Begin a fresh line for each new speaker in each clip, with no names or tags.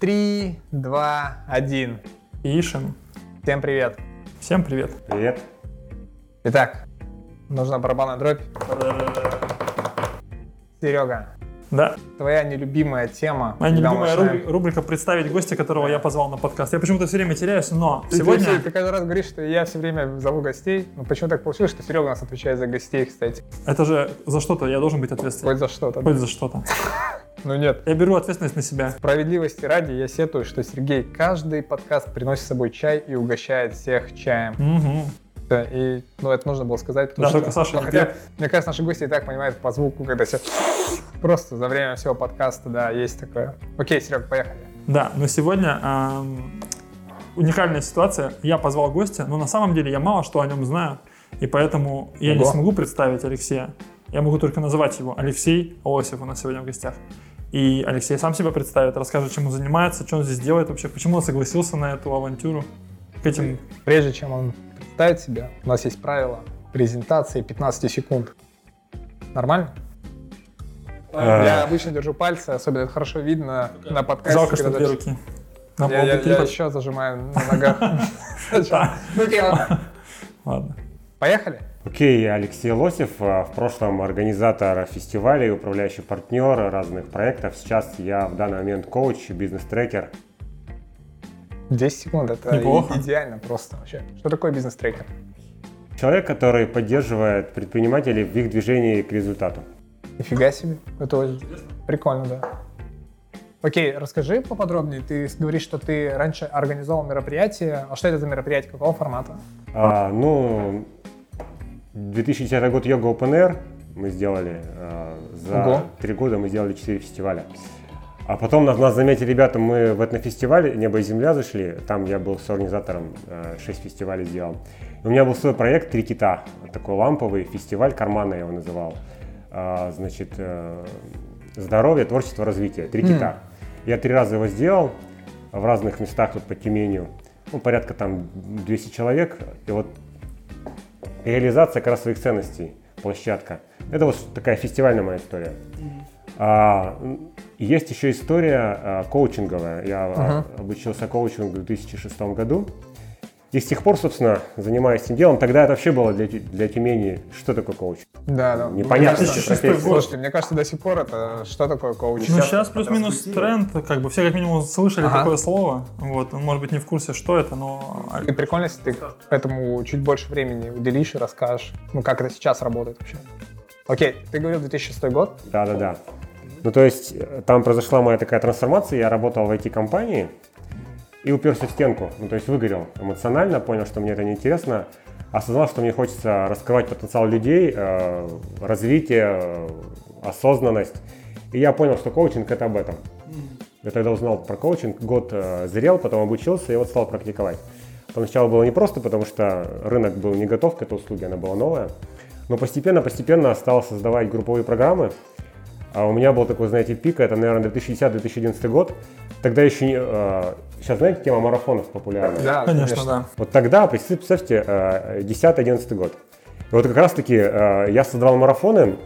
Три, два, один.
Ишин.
Всем привет.
Всем привет.
Привет.
Итак, нужна барабанная дробь. Серега,
Да,
твоя нелюбимая тема.
моя нелюбимая рубри- рубрика «Представить гостя, которого я позвал на подкаст». Я почему-то все время теряюсь, но
Ты-
сегодня...
Ты, ты каждый раз говоришь, что я все время зову гостей. Но почему так получилось, что Серега у нас отвечает за гостей, кстати?
Это же за что-то, я должен быть ответственен.
Хоть за что-то.
Хоть за что-то.
Ну нет.
Я беру ответственность на себя.
Справедливости ради, я сетую, что Сергей каждый подкаст приносит с собой чай и угощает всех чаем.
Мгм.
Да, И, ну, это нужно было сказать. потому
Да,
что-
только Саша не
хотя, мне кажется, наши гости и так понимают по звуку, когда все... Просто за время всего подкаста, да, есть такое. Окей, Серег, поехали.
Да, но сегодня ам, уникальная ситуация. Я позвал гостя, но на самом деле я мало что о нем знаю, и поэтому я не
Ого.
смогу представить Алексея. Я могу только называть его. Алексей Лосев у нас сегодня в гостях. И Алексей сам себя представит, расскажет, чем он занимается, что он здесь делает вообще, почему он согласился на эту авантюру. К этим...
Прежде чем он представит себя, у нас есть правило презентации 15 секунд. Нормально?
Э,
Я обычно держу пальцы, особенно это хорошо видно на подкасте.
Жалко, что две руки. На
Я, я- я еще зажимаю на ногах. Ну. Ладно. Поехали?
Окей, я Алексей Лосев, а, в прошлом организатор фестивалей, управляющий партнер разных проектов. Сейчас я в данный момент коуч, бизнес-трекер.
10 секунд, это
Неплохо.
и- идеально просто вообще. Что такое бизнес-трекер?
Человек, который поддерживает предпринимателей в их движении к результату.
Нифига себе. Это очень прикольно, да. Окей, расскажи поподробнее. Ты говоришь, что ты раньше организовал мероприятие. А что это за мероприятие? Какого формата?
А, ну, 2010 год Йога Open Air мы сделали.
Ого.
за три года мы сделали 4 фестиваля. А потом нас, нас заметили ребята, мы в этнофестивале «Небо и земля» зашли. Там я был с организатором, 6 фестивалей сделал. И у меня был свой проект «Три кита». Такой ламповый фестиваль, карманный я его называл. А, Значит, э, здоровье, творчество, развитие. «Три кита». Я три раза его сделал в разных местах тут по Тюменью. Ну, порядка там 200 человек. И вот реализация как раз своих ценностей, площадка. Это вот такая фестивальная моя история. А, есть еще история а, коучинговая. Я
Ага.
обучился коучингу в 2006 году. И с тех пор, собственно, занимаюсь этим делом. Тогда это вообще было для, для Тюмени. Что такое коучинг?
Да, да.
Непонятно.
Мне кажется,
2006 год.
Слушайте, мне кажется, до сих пор это что такое коуч?
Ну, сейчас плюс-минус тренд, как бы все как минимум слышали
Ага.
такое слово. Вот, он, может быть, не в курсе, что это, но
И прикольно, если ты этому чуть больше времени уделишь и расскажешь, ну, как это сейчас работает вообще. Окей, ты говорил 2006 год.
Да-да-да. Ну, то есть, э, там произошла моя такая трансформация. Я работал в IT-компании и уперся в стенку. Ну, то есть, выгорел эмоционально, понял, что мне это неинтересно. Осознал, что мне хочется раскрывать потенциал людей, э, развитие, э, осознанность. И я понял, что коучинг – это об этом. Я тогда узнал про коучинг, год э, зрел, потом обучился и вот стал практиковать. Поначалу было непросто, потому что рынок был не готов к этой услуге, она была новая. Но постепенно-постепенно стал создавать групповые программы. А у меня был такой, знаете, пик, это, наверное, 2010-2011 год. Тогда еще не... э, сейчас, знаете, тема марафонов популярна.
Да,
конечно, да.
Вот тогда, представь- представьте, э, 10-11 год. И вот как раз-таки э, я создавал марафоны,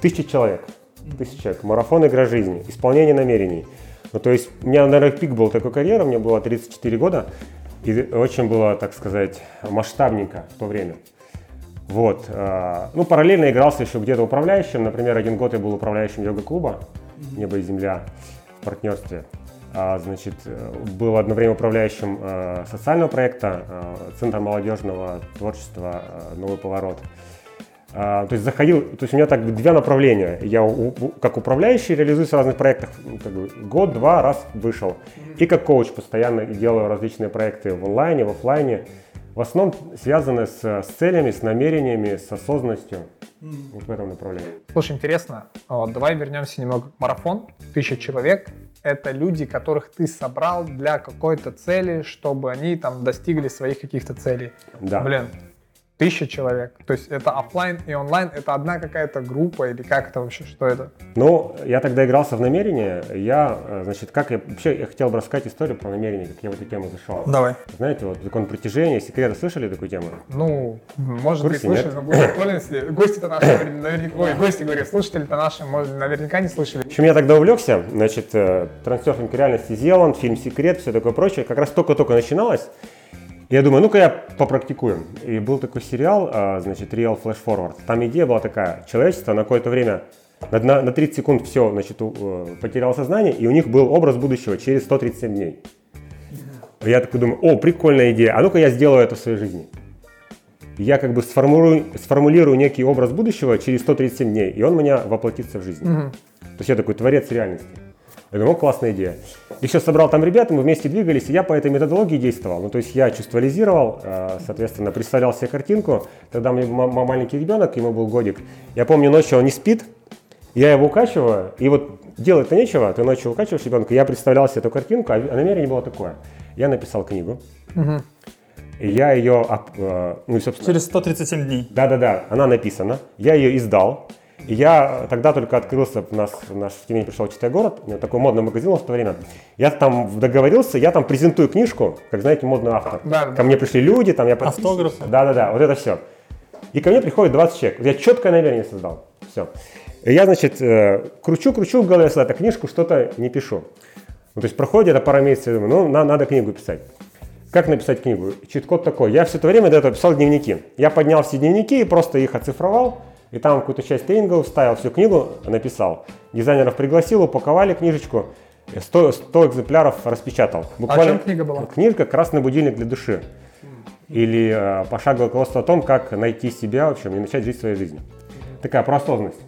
тысяча человек, тысяча человек, марафон «Игра жизни», исполнение намерений. Ну, то есть у меня, наверное, пик был такой карьеры, мне было 34 года, и очень было, так сказать, масштабненько в то время. Вот. э, Ну, параллельно игрался еще где-то управляющим. Например, один год я был управляющим йога-клуба «Небо и земля» в партнерстве. А, значит, э, был одно время управляющим э, социального проекта Центра молодежного творчества «Новый поворот». А, то есть заходил, то есть у меня так две направления. Я как управляющий реализуюсь в разных проектах, как бы год-два раз вышел. И как коуч постоянно делаю различные проекты в онлайне, в офлайне. В основном связаны с, с целями, с намерениями, с осознанностью. Вот в этом направлении.
Слушай, интересно. Вот, давай вернемся немного. Марафон, тысяча человек. Это люди, которых ты собрал для какой-то цели, чтобы они там достигли своих каких-то целей.
Да.
Блин, тысяча человек. То есть это оффлайн и онлайн, это одна какая-то группа или как это вообще, что это?
Ну, я тогда игрался в намерение. Я, э, значит, как я вообще я хотел бы рассказать историю про намерение, как я в эту тему зашел.
Давай.
Знаете, вот закон притяжения, секреты, слышали такую тему?
Ну, может,
курсе,
слышали, но будет прикольно, если гости-то наши, наверняка, ой, гости, говорю, слушатели-то наши, может, наверняка не слышали.
В общем, я тогда увлекся, значит, э, трансерфинг реальности Зеланд, фильм «Секрет», все такое прочее. Как раз только-только начиналось. Я думаю, ну-ка я попрактикую. И был такой сериал, а, значит, Real Flash Forward. Там идея была такая, человечество на какое-то время, на, на- на 30 секунд все, значит, у- э, потеряло сознание, и у них был образ будущего через 137 дней. Я такой думаю, о, прикольная идея, а ну-ка я сделаю это в своей жизни. Я как бы сформулирую, сформулирую некий образ будущего через 137 дней, и он у меня воплотится в жизнь. То есть я такой творец реальности. Я думаю, о, классная идея. Еще собрал там ребят, мы вместе двигались, и я по этой методологии действовал. Ну, то есть я чувствуализировал, э, соответственно, представлял себе картинку. Тогда у меня был ма- маленький ребенок, ему был годик. Я помню, ночью он не спит, я его укачиваю, и вот делать-то нечего, ты ночью укачиваешь ребенка, я представлял себе эту картинку, а намерение было такое. Я написал книгу, и я ее, э, ну собственно,
Через 137 дней.
да-да-да, она написана. Я ее издал. И я тогда только открылся, в нас, в наш в Тюмень пришел «Читай город», у меня такой модный магазин был в то время. Я там договорился, я там презентую книжку, как, знаете, модный автор.
Да, да.
Ко мне пришли люди, там я.
Автографы.
Да-да-да, вот это все. И ко мне приходит 20 человек. Я четкое намерение создал. Все. И я, значит, э, кручу-кручу в голове всегда, книжку что-то не пишу. Ну, то есть проходит это пара месяцев, я думаю, ну, на- надо книгу писать. Как написать книгу? Чит-код такой. Я все это время до этого писал дневники. Я поднял все дневники и просто их оцифровал. И там какую-то часть тренингов вставил, всю книгу написал. Дизайнеров пригласил, упаковали книжечку. 100, 100 экземпляров распечатал.
О чем книга была?
Книжка «Красный будильник для души». Или э, пошаговое руководство о том, как найти себя, в общем, и начать жить своей жизнью. Такая про осознанность.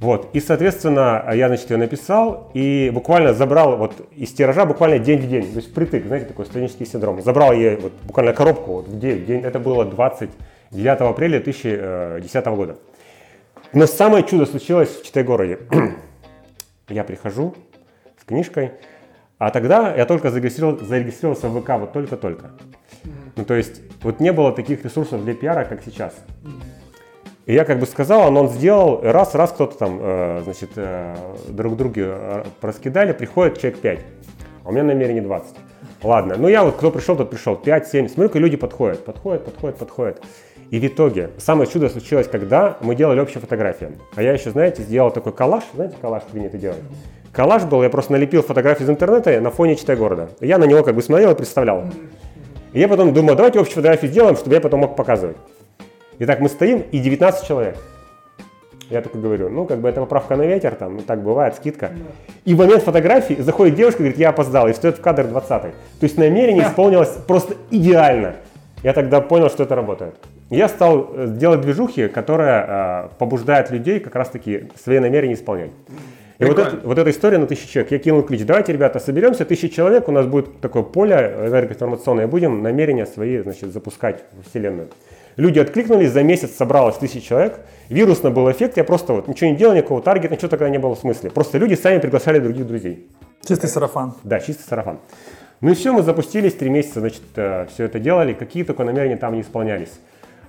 Вот, и, соответственно, я, значит, ее написал и буквально забрал вот из тиража буквально день в день, то есть притык, знаете, такой студенческий синдром. Забрал я вот буквально коробку вот в день, в день, это было 29 апреля 2010 года. Но самое чудо случилось в Читай-городе. я прихожу с книжкой, а тогда я только зарегистрировал- зарегистрировался в ВК, вот только-только. Ну, то есть, вот не было таких ресурсов для пиара, как сейчас. И я как бы сказал, анонс сделал, раз, раз кто-то там, э, значит, э, друг друге э, раскидали, приходит человек 5, а у меня намерение 20. Ладно, ну я вот, кто пришел, тот пришел, 5, 7, смотрю-ка люди подходят, подходят, подходят, подходят. И в итоге, самое чудо случилось, когда мы делали общие фотографии. А я еще, знаете, сделал такой коллаж, знаете, коллаж принято делать? Коллаж был, я просто налепил фотографии из интернета на фоне «Читай города». И я на него как бы смотрел и представлял. И я потом думаю, давайте общие фотографии сделаем, чтобы я потом мог показывать. Итак, мы стоим, и 19 человек. Я такой говорю, ну, как бы это поправка на ветер, там, ну, так бывает, скидка. И в момент фотографии заходит девушка, говорит, я опоздала, и встает в кадр 20 То есть намерение исполнилось просто идеально. Я тогда понял, что это работает. Я стал э, делать движухи, которая э, побуждает людей как раз-таки свои намерения исполнять. И вот, это- вот эта история на тысячу человек. Я кинул клич, давайте, ребята, соберемся, тысяча человек, у нас будет такое поле энергоинформационное, будем намерения свои, значит, запускать в Вселенную. Люди откликнулись, за месяц собралось тысяча человек, вирусно был эффект, я просто вот ничего не делал, никакого таргета, ничего такого не было в смысле. Просто люди сами приглашали других друзей.
Чистый сарафан.
Да, чисто сарафан. Ну и все, мы запустились, три месяца, значит, все это делали, какие только намерения там не исполнялись.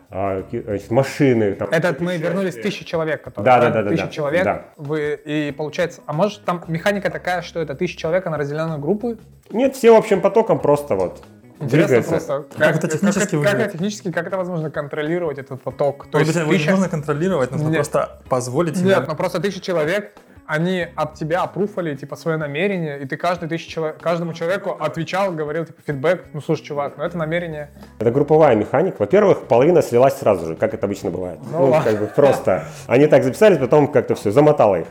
А, значит, машины. Там,
Это мы вернулись тысячи человек, которые,
Да, да, да, да,
тысяча
да.
человек.
Да.
Вы и получается, а может там механика такая, что это тысяча человек, она разделена на группы?
Нет, все общим потоком просто вот
Интересно
двигается.
просто,
Как это технически
как, как,
выглядит?
это технически, как это возможно контролировать этот поток? То
Может
есть
быть, его
тысяча-
нужно контролировать, нужно
Нет.
просто позволить
Нет, но просто тысяча человек, они от тебя опруфали, типа, свое намерение, и ты каждый тысяч человек, каждому человеку отвечал, говорил, типа, фидбэк, ну, слушай, чувак, ну, это намерение.
Это групповая механика. Во-первых, половина слилась сразу же, как это обычно бывает. Ну,
ладно.
как бы просто. Они так записались, потом как-то все, замотало их.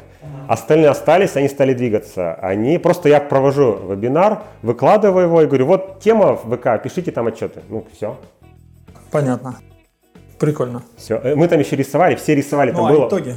Остальные остались, они стали двигаться. Они просто я провожу вебинар, выкладываю его и говорю, вот тема в ВК, пишите там отчеты. Ну, все.
Понятно. Прикольно.
Все. Мы там еще рисовали, все рисовали, там
Ну, а
было.
итоги?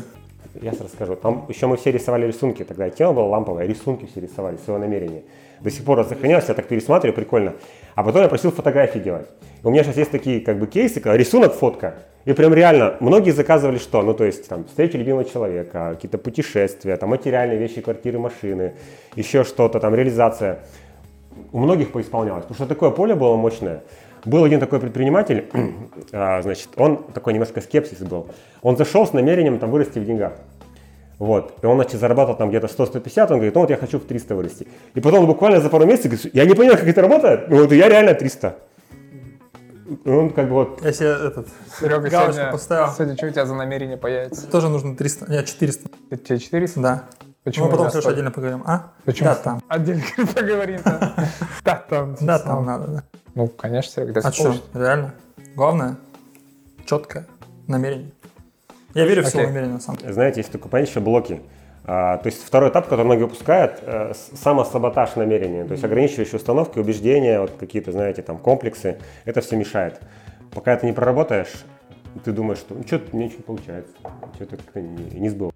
Я расскажу. Там еще мы все рисовали рисунки, тогда тема была ламповая, рисунки все рисовали, своего намерения. До сих пор сохранилось, я так пересматриваю, прикольно. А потом я просил фотографии делать. И у меня сейчас есть такие как бы кейсы, когда рисунок, фотка. И прям реально, многие заказывали что? Ну, то есть, там, встреча любимого человека, какие-то путешествия, там, материальные вещи, квартиры, машины, еще что-то, там, реализация. У многих поисполнялось, потому что такое поле было мощное. Был один такой предприниматель, а, значит, он такой немножко скепсис был. Он зашел с намерением там вырасти в деньгах. Вот. И он, значит, зарабатывал там где-то 100-150, он говорит, ну вот я хочу в 300 вырасти. И потом буквально за пару месяцев говорит, я не понимаю, как это работает, но вот я реально 300. И он как бы вот,
Я себе этот,
Серега,
галочку
сегодня,
поставил.
сегодня что у тебя за намерение появится?
Тоже нужно 300, нет, 400.
Это тебе 400?
Да.
Почему
Мы потом
столько?
отдельно поговорим. А?
Почему?
Да, там.
Отдельно поговорим. Да, Да, там.
Да, там надо, да.
Ну, конечно, Серега, да,
А что, реально? Главное, четкое намерение. Я верю в силу намерения, на самом деле.
знаете, есть такой понятие еще блоки. А, то есть второй этап, который многие упускают, э, самосаботаж намерения. То есть ограничивающие установки, убеждения, вот какие-то, знаете, там комплексы, это все мешает. Пока это не проработаешь, ты думаешь, что ну, что-то мне ничего не получается, что-то как-то не, не сбылось.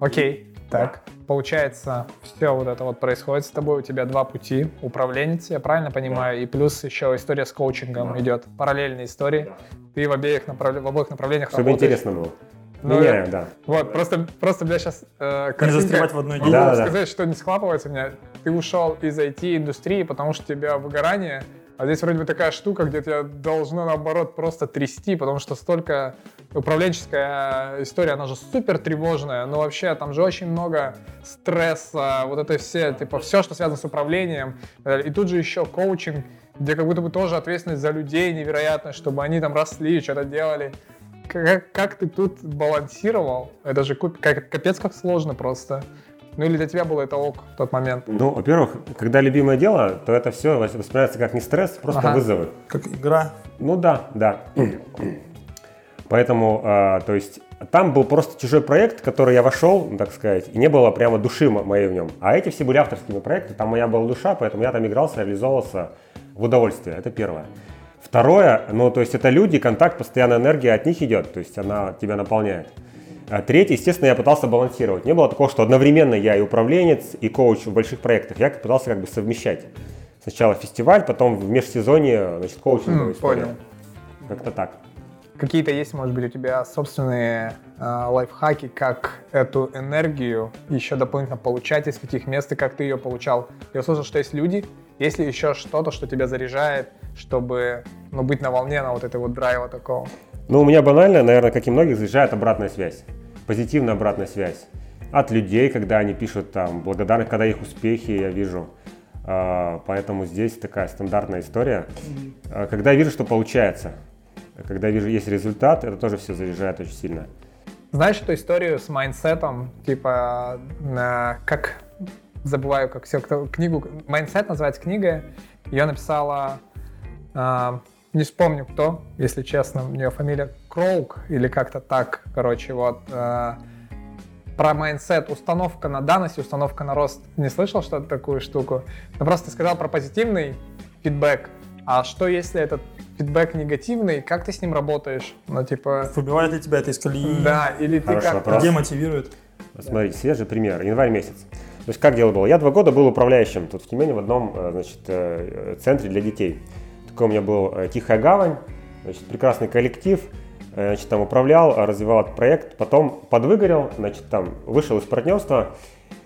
Окей, так. Получается, все вот это вот происходит с тобой, у тебя два пути. Управленец, я правильно понимаю, и плюс еще история с коучингом идет. Параллельные истории. Ты в обеих, направ- в обоих направлениях
Чтобы
работаешь.
интересно было.
Ну,
Меняем, да.
Вот, просто, просто бля, сейчас э,
Не застревать в одной
Могу
Да, да, да.
сказать, что не схлапывается у меня. Ты ушел из IT-индустрии, потому что у тебя выгорание, а здесь вроде бы такая штука, где тебя должно, наоборот, просто трясти, потому что столько управленческая история, она же супер тревожная, но вообще там же очень много стресса, вот это все, типа, все, что связано с управлением. И тут же еще коучинг, где как будто бы тоже ответственность за людей невероятная, чтобы они там росли, что-то делали. Как, как ты тут балансировал? Это же капец как сложно просто. Ну или для тебя было это ок в тот момент?
Ну, во-первых, когда любимое дело, то это все воспринимается как не стресс, просто
Ага.
вызовы.
Как игра.
Ну да, да. Поэтому, а, то есть, там был просто чужой проект, в который я вошел, ну, так сказать, и не было прямо души мо- моей в нем. А эти все были авторскими проекты, там моя была душа, поэтому я там игрался, реализовывался в удовольствие. Это первое. Второе, ну, то есть, это люди, контакт, постоянная энергия от них идет, то есть, она тебя наполняет. А третье, естественно, я пытался балансировать. Не было такого, что одновременно я и управленец, и коуч в больших проектах. Я пытался как бы совмещать. Сначала фестиваль, потом в межсезонье, значит,
М,
история.
понял.
Как-то так.
Какие-то есть, может быть, у тебя собственные э, лайфхаки, как эту энергию еще дополнительно получать из каких мест и как ты ее получал? Я услышал, что есть люди, есть ли еще что-то, что тебя заряжает, чтобы ну, быть на волне, на вот этой вот драйва такого?
Ну, у меня банально, наверное, как и многих, заряжает обратная связь. Позитивная обратная связь. От людей, когда они пишут там благодарность, когда их успехи я вижу. А, Поэтому здесь такая стандартная история. А, Когда я вижу, что получается, когда я вижу, есть результат, это тоже все заряжает очень сильно.
Знаешь эту историю с mindset ом, типа, э, как, забываю, как все, кто, книгу, mindset называется книга, ее написала, э, не вспомню кто, если честно, у нее фамилия Кроук или как-то так, короче, вот, э, про mindset, установка на данность, установка на рост. Не слышал что-то такую штуку? Ну, просто ты сказал про позитивный feedback, а что если этот feedback негативный, как ты с ним работаешь? Ну, типа,
Выбивает ли тебя это из колеи?
да, или ты
Хороший
как
вопрос.
Демотивирует?
Вот Смотрите, свежий пример, январь месяц. То есть как дело было? Я два года был управляющим тут в Тюмени в одном э, значит, э, центре для детей. У меня был э, Тихая гавань, значит, прекрасный коллектив, э, значит, там управлял, э, развивал этот проект, потом подвыгорел, значит, там вышел из партнерства,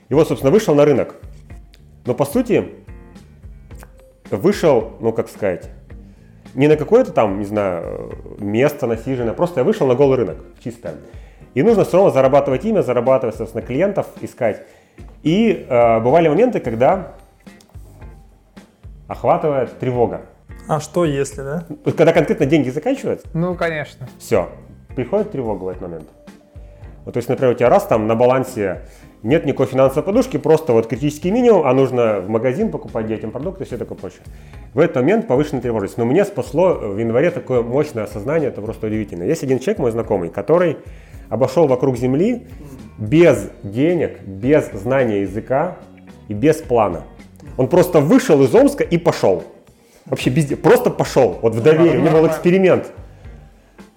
и вот, собственно, вышел на рынок. Но по сути вышел, ну как сказать, не на какое-то там, не знаю, место насиженное, просто я вышел на голый рынок, чисто. И нужно равно зарабатывать имя, зарабатывать, собственно, клиентов, искать. И э, бывали моменты, когда охватывает тревога.
А что если, да?
Когда конкретно деньги заканчиваются,
Ну, конечно.
все, приходит тревога в этот момент. Вот, то есть, например, у тебя раз там на балансе нет никакой финансовой подушки, просто вот критический минимум, а нужно в магазин покупать детям продукты и все такое прочее. В этот момент повышенная тревожность. Но мне спасло в январе такое мощное осознание, это просто удивительно. Есть один человек, мой знакомый, который обошел вокруг Земли без денег, без знания языка и без плана. Он просто вышел из Омска и пошел. Вообще без де- просто пошел. Вот в доверие. У него был эксперимент.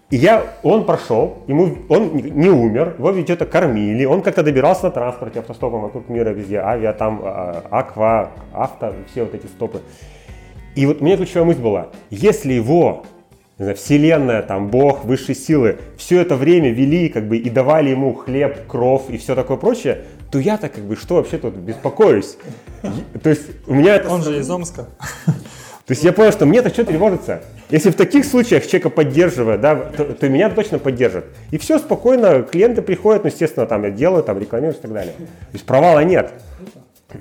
И я, он прошел, ему, он не- умер, его ведь это кормили, он как-то добирался на транспорте, автостопом вокруг мира везде, авиа, там, а, аква, авто, все вот эти стопы. И вот у меня ключевая мысль была, если его знаю, вселенная, там, Бог, высшие силы, все это время вели, как бы, и давали ему хлеб, кров и все такое прочее, то я-то, как бы, что вообще тут беспокоюсь? То есть, у меня это...
Он же из Омска.
То есть я понял, что мне-то что тревожиться. Если в таких случаях человека поддерживают, да, то, то меня точно поддержат. И все спокойно, клиенты приходят, ну, естественно, там я делаю, там рекламирую и так далее. То есть провала нет.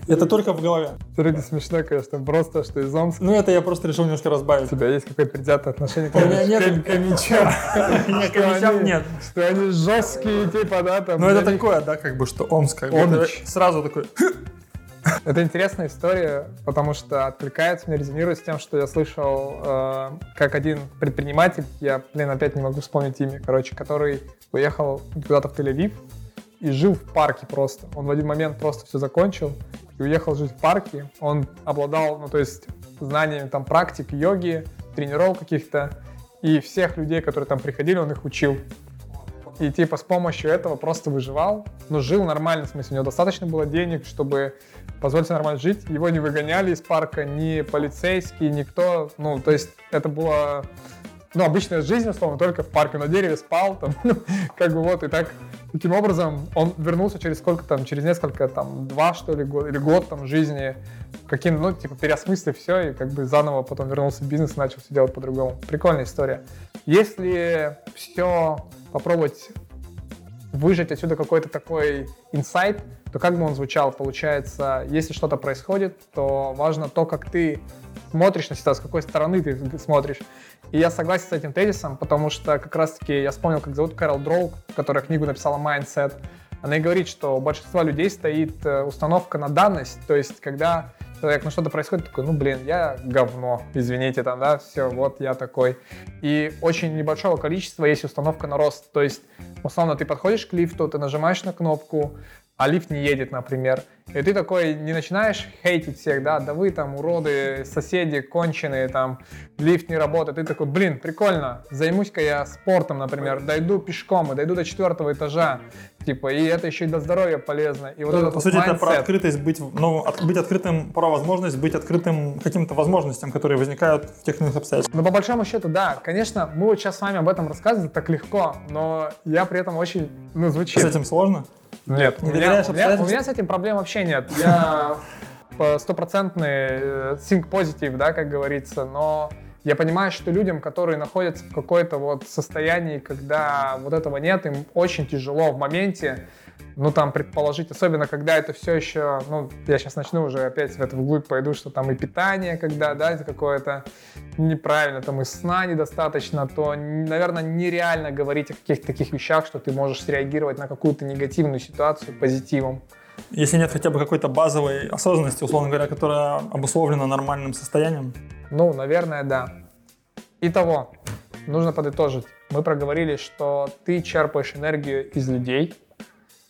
Это только в голове.
Смотрите, смешно, конечно, просто, что из Омска
Ну, это я просто решил немножко разбавить.
у тебя есть какое-то предвзятое отношение к
У меня нет-
к хомячам.
Нет,
Что они-
нет.
Что они жесткие, типа, да, там.
Ну, это такое, да, как бы, что Омск. Сразу такой,
Это интересная история, потому что откликается, мне резонирует с тем, что я слышал, э, как один предприниматель, я, блин, опять не могу вспомнить имя, короче, который уехал куда-то в Тель-Авив и жил в парке просто. Он в один момент просто все закончил и уехал жить в парке. Он обладал, ну, то есть, знаниями там практик, йоги, тренировок каких-то, и всех людей, которые там приходили, он их учил. И типа с помощью этого просто выживал, но жил нормально, в смысле, у него достаточно было денег, чтобы позволить нормально жить. Его не выгоняли из парка ни полицейские, никто. Ну, то есть это было ну, обычная жизнь, условно, только в парке на дереве спал, там, ну, как бы вот, и так, таким образом, он вернулся через сколько там, через несколько, там, два, что ли, год, или год, там, жизни, каким, ну, типа, переосмыслив все, и как бы заново потом вернулся в бизнес и начал все делать по-другому. Прикольная история. Если все попробовать выжать отсюда какой-то такой инсайт, то как бы он звучал? Получается, если что-то происходит, то важно то, как ты смотришь на ситуацию, с какой стороны ты смотришь. И я согласен с этим тезисом, потому что как раз-таки я вспомнил, как зовут Кэрол Дроук, которая книгу написала «Mindset». Она и говорит, что у большинства людей стоит э, установка на данность, то есть когда человек, ну что-то происходит, такой, ну блин, я говно, извините там, да, все, вот я такой. И очень небольшого количества есть установка на рост, то есть условно ты подходишь к лифту, ты нажимаешь на кнопку, а лифт не едет, например. И ты такой не начинаешь хейтить всех, да, да вы там уроды, соседи конченые, там, лифт не работает. Ты такой, блин, прикольно, займусь-ка я спортом, например, дойду пешком и дойду до четвертого этажа, типа, и это еще и для здоровья полезно. И вот
Ну,
этот
по сути, это про
mindset.
открытость, быть, ну, от- быть открытым, про возможность быть открытым каким-то возможностям, которые возникают в тех или иных обстоятельствах.
Ну, по большому счету, да. Конечно, мы вот сейчас с вами об этом рассказываем так легко, но я при этом очень, ну, звучит.
С этим сложно?
Нет,
Не
у, меня, у, меня, у меня с этим проблем вообще нет. Я по- стопроцентный э, think positive, да, как говорится, но я понимаю, что людям, которые находятся в какой-то вот состоянии, когда вот этого нет, им очень тяжело в моменте, ну, там, предположить, особенно когда это все еще, ну, я сейчас начну уже опять в это вглубь пойду, что там и питание, когда, да, это какое-то неправильно, там и сна недостаточно, то, наверное, нереально говорить о каких-то таких вещах, что ты можешь среагировать на какую-то негативную ситуацию позитивом.
Если нет хотя бы какой-то базовой осознанности, условно говоря, которая обусловлена нормальным состоянием,
Ну, наверное, да. Итого, нужно подытожить. Мы проговорили, что ты черпаешь энергию из людей,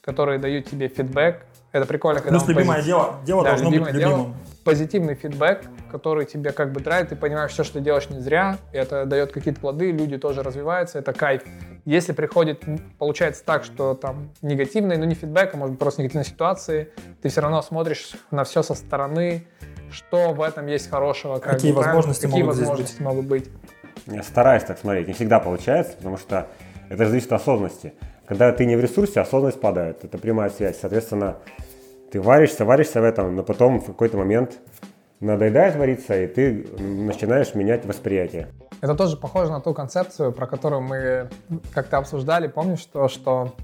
которые дают тебе фидбэк. Это прикольно, когда
плюс любимое
позитив-
дело, дело
Да,
должно быть
любимое дело.
любимым.
позитивный фидбэк, который тебе как бы драйвит, ты понимаешь, все, что ты делаешь не зря, это дает какие-то плоды, люди тоже развиваются, это кайф. Если приходит, получается так, что там негативный, ну не фидбэк, а может быть просто негативные ситуации, ты все равно смотришь на все со стороны, что в этом есть хорошего. как
Какие
бы,
возможности
какие
могут здесь
возможности могут быть.
Я стараюсь так смотреть. Не всегда получается, потому что это же зависит от осознанности. Когда ты не в ресурсе, осознанность падает. Это прямая связь. Соответственно, ты варишься, варишься в этом, но потом в какой-то момент надоедает вариться, и ты начинаешь менять восприятие.
Это тоже похоже на ту концепцию, про которую мы как-то обсуждали. Помнишь то, что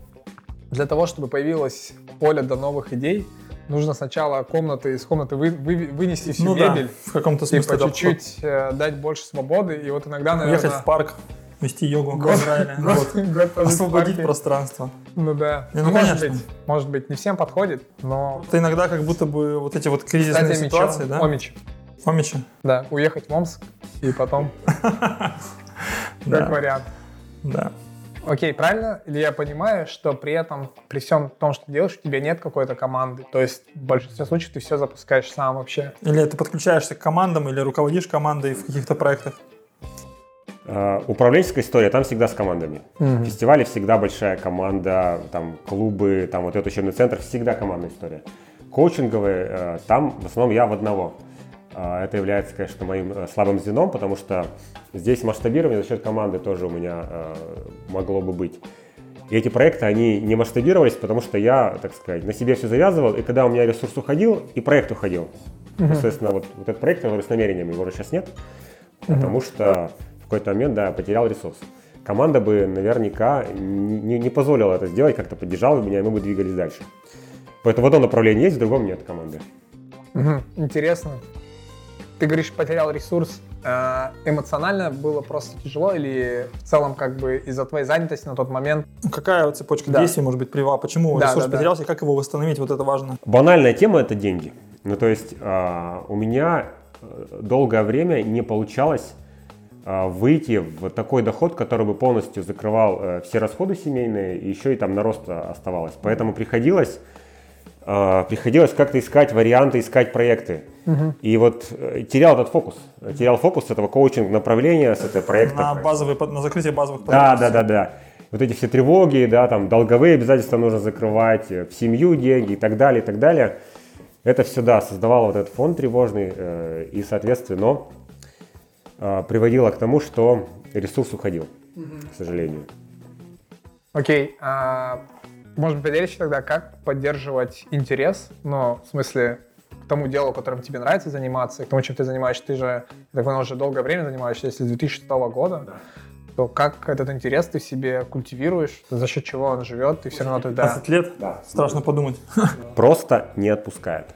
для того, чтобы появилось поле до новых идей, нужно сначала комнаты из комнаты вы- вы- вынести всю
Ну да,
мебель,
в каком-то смысле.
типа
да,
чуть-чуть э, дать больше свободы, и вот иногда, наверное...
Уехать в парк, вести йогу в
Год-
Израиле,
год-
вот.
год пожить в
освободить
парке.
пространство.
Ну да.
Ну,
может
конечно.
быть, может быть, не всем подходит, но...
Это иногда как будто бы вот эти вот кризисные
Кстати,
ситуации,
мечом,
да?
Омич.
Омичи.
Да, уехать в Омск и потом, как вариант.
Да.
Окей, правильно ли я понимаю, что при этом, при всем том, что ты делаешь, у тебя нет какой-то команды? То есть в большинстве случаев ты все запускаешь сам вообще.
Или ты подключаешься к командам, или руководишь командой в каких-то проектах.
А, Управленческая история, там всегда с командами. В фестивале всегда большая команда, там клубы, там вот этот учебный центр, всегда командная история. Коучинговые, э, там в основном я в одного. А, Это является, конечно, моим э, слабым звеном, потому что здесь масштабирование за счет команды тоже у меня э, могло бы быть. И эти проекты, они не масштабировались, потому что я, так сказать, на себе все завязывал, и когда у меня ресурс уходил, и проект уходил. Соответственно, вот, вот этот проект, который с намерением, его уже сейчас нет, потому что в какой-то момент, да, потерял ресурс. Команда бы наверняка не, не позволила это сделать, как-то поддержала бы меня, и мы бы двигались дальше. Поэтому в одном направлении есть, в другом нет команды.
Мгм. Интересно. Ты говоришь, потерял ресурс. Э, Эмоционально было просто тяжело или в целом как бы из-за твоей занятости на тот момент?
Ну, Какая вот цепочка
Да.
действий может быть привела? Почему
Да,
ресурс
да, да.
потерялся и как его восстановить? Вот это важно.
Банальная тема это деньги. Ну, то есть а, у меня э, долгое время не получалось а, выйти в такой доход, который бы полностью закрывал э, все расходы семейные, и еще и там на рост оставалось. Поэтому приходилось, приходилось как-то искать варианты, искать проекты. И вот э, терял этот фокус. Терял фокус с этого коучинг направления, с этого проекта.
На базовые, на закрытие базовых
Да,
проектов.
да, да, да. Вот эти все тревоги, да, там долговые обязательства нужно закрывать, э, в семью деньги и так далее, и так далее. Это все, да, создавало вот этот фон тревожный э, и, соответственно, э, приводило к тому, что ресурс уходил, к сожалению.
Окей. а, может быть, поделишься тогда, как поддерживать интерес, ну, в смысле, к тому делу, которым тебе нравится заниматься, и к тому, чем ты занимаешься, ты же, я так понял, уже долгое время занимаешься, если с 2006 года, то как этот интерес ты в себе культивируешь, за счет чего он живет, ты все равно туда...
15 лет? Страшно подумать.
Просто не отпускает.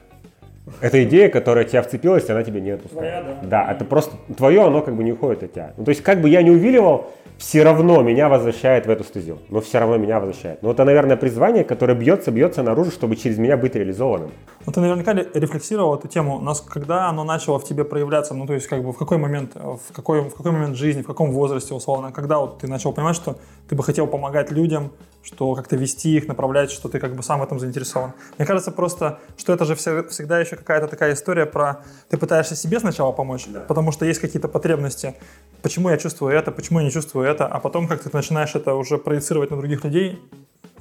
Это идея, которая тебя вцепилась, и она тебя не отпускает.
Твоя,
да? это просто твое, оно как бы не уходит от тебя. Ну, то есть, как бы я не увиливал, все равно меня возвращает в эту стезю. Но все равно меня возвращает. Ну, это, наверное, призвание, которое бьется, бьется наружу, чтобы через меня быть реализованным.
Ну, ты наверняка ре- рефлексировал эту тему, нас, когда оно начало в тебе проявляться, ну, то есть, как бы, в какой момент, э, в какой, в какой момент жизни, в каком возрасте, условно, когда вот ты начал понимать, что ты бы хотел помогать людям, что как-то вести их, направлять, что ты как бы сам в этом заинтересован. Мне кажется просто, что это же всегда еще какая-то такая история про ты пытаешься себе сначала помочь, потому что есть какие-то потребности, почему я чувствую это, почему я не чувствую это, а потом как ты начинаешь это уже проецировать на других людей,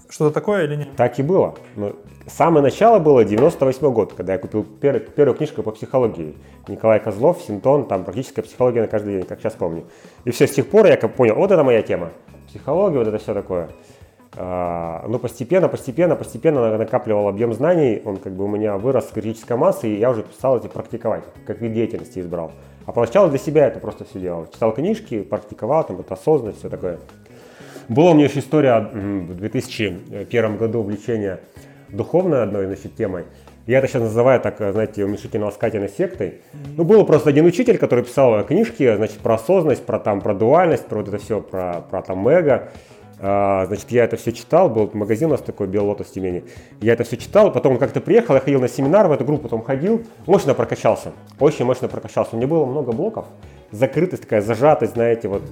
что-то такое или нет?
Так и было. Но самое начало было 98 год, когда я купил пер- первую книжку по психологии. Николай Козлов, Синтон, там практическая психология на каждый день, как сейчас помню. И все, с тех пор я как понял, вот это моя тема. Психология, вот это все такое. А, ну, постепенно, постепенно, постепенно на- накапливал объем знаний, он как бы у меня вырос с критической массы, и я уже стал эти практиковать, как вид деятельности избрал. А поначалу для себя это просто все делал. Читал книжки, практиковал, там, это осознанность, все такое. Была у меня еще история в 2001 году увлечения духовной одной значит, темой. Я это сейчас называю, так, знаете, уменьшительно-ласкательной сектой. Ну, был просто один учитель, который писал книжки, значит, про осознанность, про, там, про дуальность, про вот это все, про, про там эго. А, значит, я это все читал, был магазин у нас такой, Беллотос в Тюмени. Я это все читал, потом он как-то приехал, я ходил на семинар, в эту группу потом ходил, мощно прокачался, очень мощно прокачался. У меня было много блоков, закрытость такая, зажатость, знаете, вот.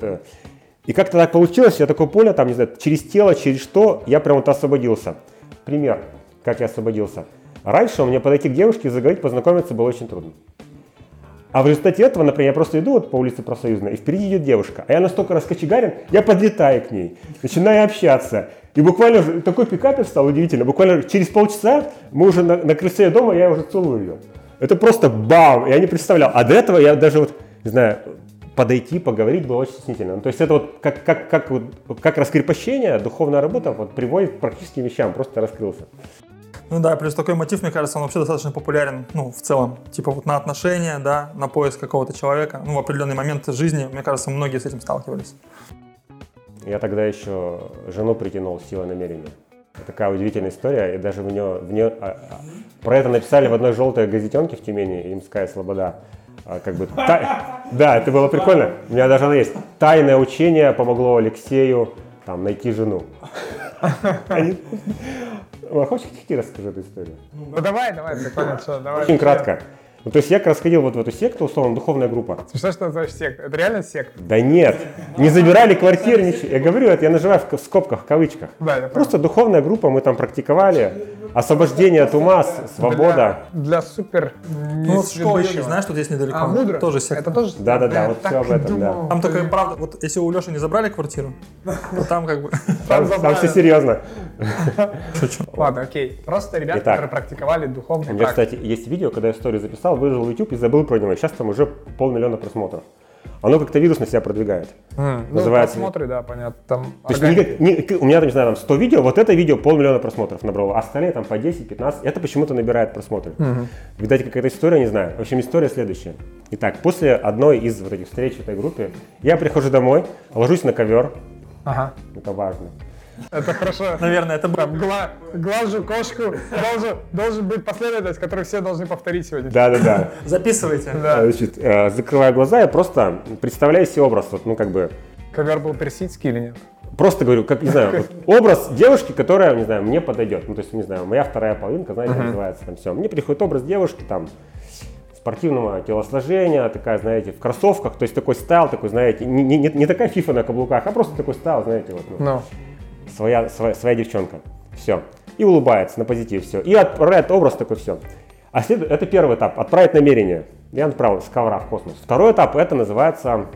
И как-то так получилось, я такой понял, там, не знаю, через тело, через что, я прям вот освободился. Пример, как я освободился. Раньше у меня подойти к девушке и заговорить, познакомиться было очень трудно. А в результате этого, например, я просто иду вот по улице Профсоюзной, и впереди идет девушка, а я настолько раскочегарен, я подлетаю к ней, начинаю общаться. И буквально такой пикапер стал удивительно. Буквально через полчаса мы уже на, на крыльце дома, я уже целую ее. Это просто бам! Я не представлял. А до этого я даже вот, не знаю, подойти, поговорить было очень стеснительно. Ну, то есть это вот как, как, как, вот, как раскрепощение, духовная работа вот приводит к практическим вещам, просто раскрылся.
Ну да, плюс такой мотив, мне кажется, он вообще достаточно популярен, ну, в целом. Типа вот на отношения, да, на поиск какого-то человека, ну, в определенный момент жизни, мне кажется, многие с этим сталкивались.
Я тогда еще жену притянул силой намерения. Такая удивительная история, и даже в нее, в нее а, а, про это написали в одной желтой газетенке в Тюмени, Имская Слобода. А, как бы, та- да, это было прикольно. У меня даже она есть. Тайное учение помогло Алексею там, найти жену. Хочешь, я расскажу эту историю?
Ну давай, давай, прикольно, все, давай.
Очень кратко. Ну, то есть я как раз ходил вот в эту секту, условно, духовная группа.
Что что за секта? Это реально секта?
Да нет, не забирали квартиры, ничего. Я говорю, это я нажимаю в скобках, в кавычках.
Да.
Просто духовная группа, мы там практиковали. Освобождение от ума, свобода.
Для, для супер
Ну, вот школа йоги, знаешь, что здесь недалеко.
А, мудро?
Тоже секта.
Это тоже?
Да-да-да,
Я
вот
так
всё об этом, да.
Там только, правда, вот если у Леши не забрали квартиру, то там как бы...
Там, там все серьезно.
Шучу.
Ладно, окей. Просто ребята,
Итак.
которые практиковали духовную
У меня,
практику.
кстати, есть видео, когда я историю записал, выложил в YouTube и забыл про него. Сейчас там уже полмиллиона просмотров. Оно как-то вирусно себя продвигает.
Ну,
Называется-
просмотры, да, понятно. Там
То есть не- не- у меня, там, не знаю, там 100 видео, вот это видео полмиллиона просмотров набрало, а остальные там по 10-15, это почему-то набирает просмотры. Видать, какая-то история, не знаю. В общем, история следующая. Итак, после одной из вот этих встреч в этой группе, я прихожу домой, ложусь на ковер,
Ага.
это важно.
Это хорошо.
Наверное, это был.
гла- глажу кошку. Должен, должен быть последовательность, которую все должны повторить сегодня.
Да-да-да.
Записывайте.
Да.
Значит, э, закрываю глаза и просто представляю себе образ, вот, ну, как бы,
Ковер был персидский или нет?
просто говорю, как, не знаю, вот образ девушки, которая, не знаю, мне подойдет. Ну, то есть, не знаю, моя вторая половинка, знаете, называется там все. Мне приходит образ девушки, там, спортивного телосложения, такая, знаете, в кроссовках, то есть такой стайл, такой, знаете, не, не, не такая фифа на каблуках, а просто такой стайл, знаете, вот, ну,
Ну.
Своя, своя, своя девчонка. Все. И улыбается на позитив, все. И отправляет образ такой, все. А след... это первый этап, отправить намерение. Я отправил с ковра в космос. Второй этап, это называется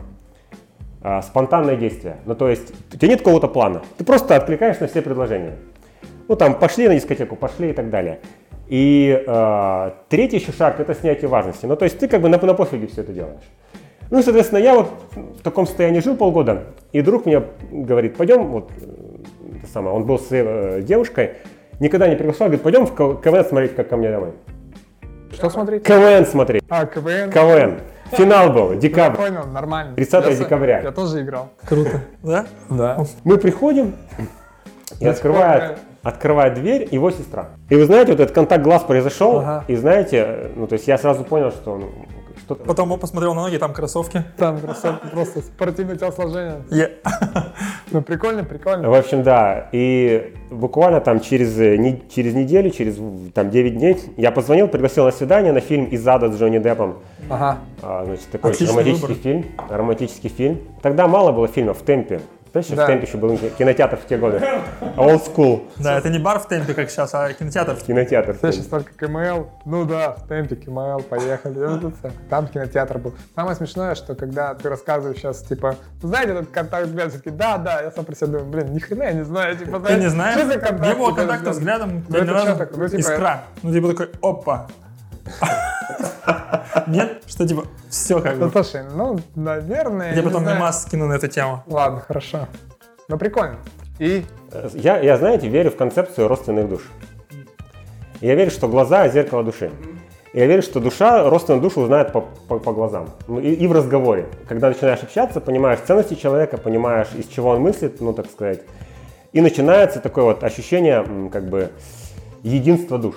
а, спонтанное действие. Ну, то есть, у тебя нет какого-то плана. Ты просто откликаешь на все предложения. Ну, там, пошли на дискотеку, пошли и так далее. И э, третий еще шаг – это снятие важности. Ну, то есть, ты как бы на, на пофиге все это делаешь. Ну, соответственно, я вот в таком состоянии жил полгода, и друг мне говорит, пойдем, вот, э, это самое, он был с э, девушкой, никогда не приглашал, говорит, пойдем в КВН смотреть, как ко мне домой.
Что смотреть?
КВН смотреть,
А, КВН.
КВН. Финал был, декабрь.
Понял, нормально.
30
Я с-
декабря.
Я тоже играл.
Круто. Да?
Да.
Мы приходим, и открывает, открывает дверь его сестра. И вы знаете, вот этот контакт глаз произошел,
Ага.
и знаете, ну то есть я сразу понял, что ну, что-то...
Потом он посмотрел на ноги, там кроссовки.
Там просто, просто спортивное телосложение. Ну, прикольно, прикольно.
В общем, да, и буквально там через, э, не- через неделю, через там 9 дней я позвонил, пригласил на свидание на фильм «Из ада» с Джонни Деппом.
Ага.
А, значит, такой
Отличный
романтический
выбор.
фильм, романтический фильм. Тогда мало было фильмов в темпе. Знаешь,
Да.
в темпе еще был кинотеатр в те годы. Old school
Да, это не бар в темпе, как сейчас, а кинотеатр.
кинотеатр.
Все сейчас только КМЛ. Ну да, в темпе КМЛ, поехали. Там кинотеатр был. Самое смешное, что когда ты рассказываешь сейчас, типа, «Вы знаете этот контакт взгляда, все таки да, да, я сам про себя думаю, блин, ни хрена я не знаю. Типа,
Ты не знаешь?
что за контакт взгляда?
контакта взглядом,
Ну,
ни разу?
Ну, типа,
искра. Ну, типа такой, опа. Нет? Что типа, все как
Ну,
бы.
слушай, ну, наверное,
Я
не
потом
знаю.
мемас скину на эту тему.
Ладно, хорошо. Ну, прикольно. И
Э, Я, я, знаете, верю в концепцию родственных душ. Я верю, что глаза – зеркало души. И я верю, что душа родственную душу узнает по, по- по глазам. Ну, и, и в разговоре. Когда начинаешь общаться, понимаешь ценности человека, понимаешь, из чего он мыслит, ну, так сказать. И начинается такое вот ощущение, как бы, единства душ.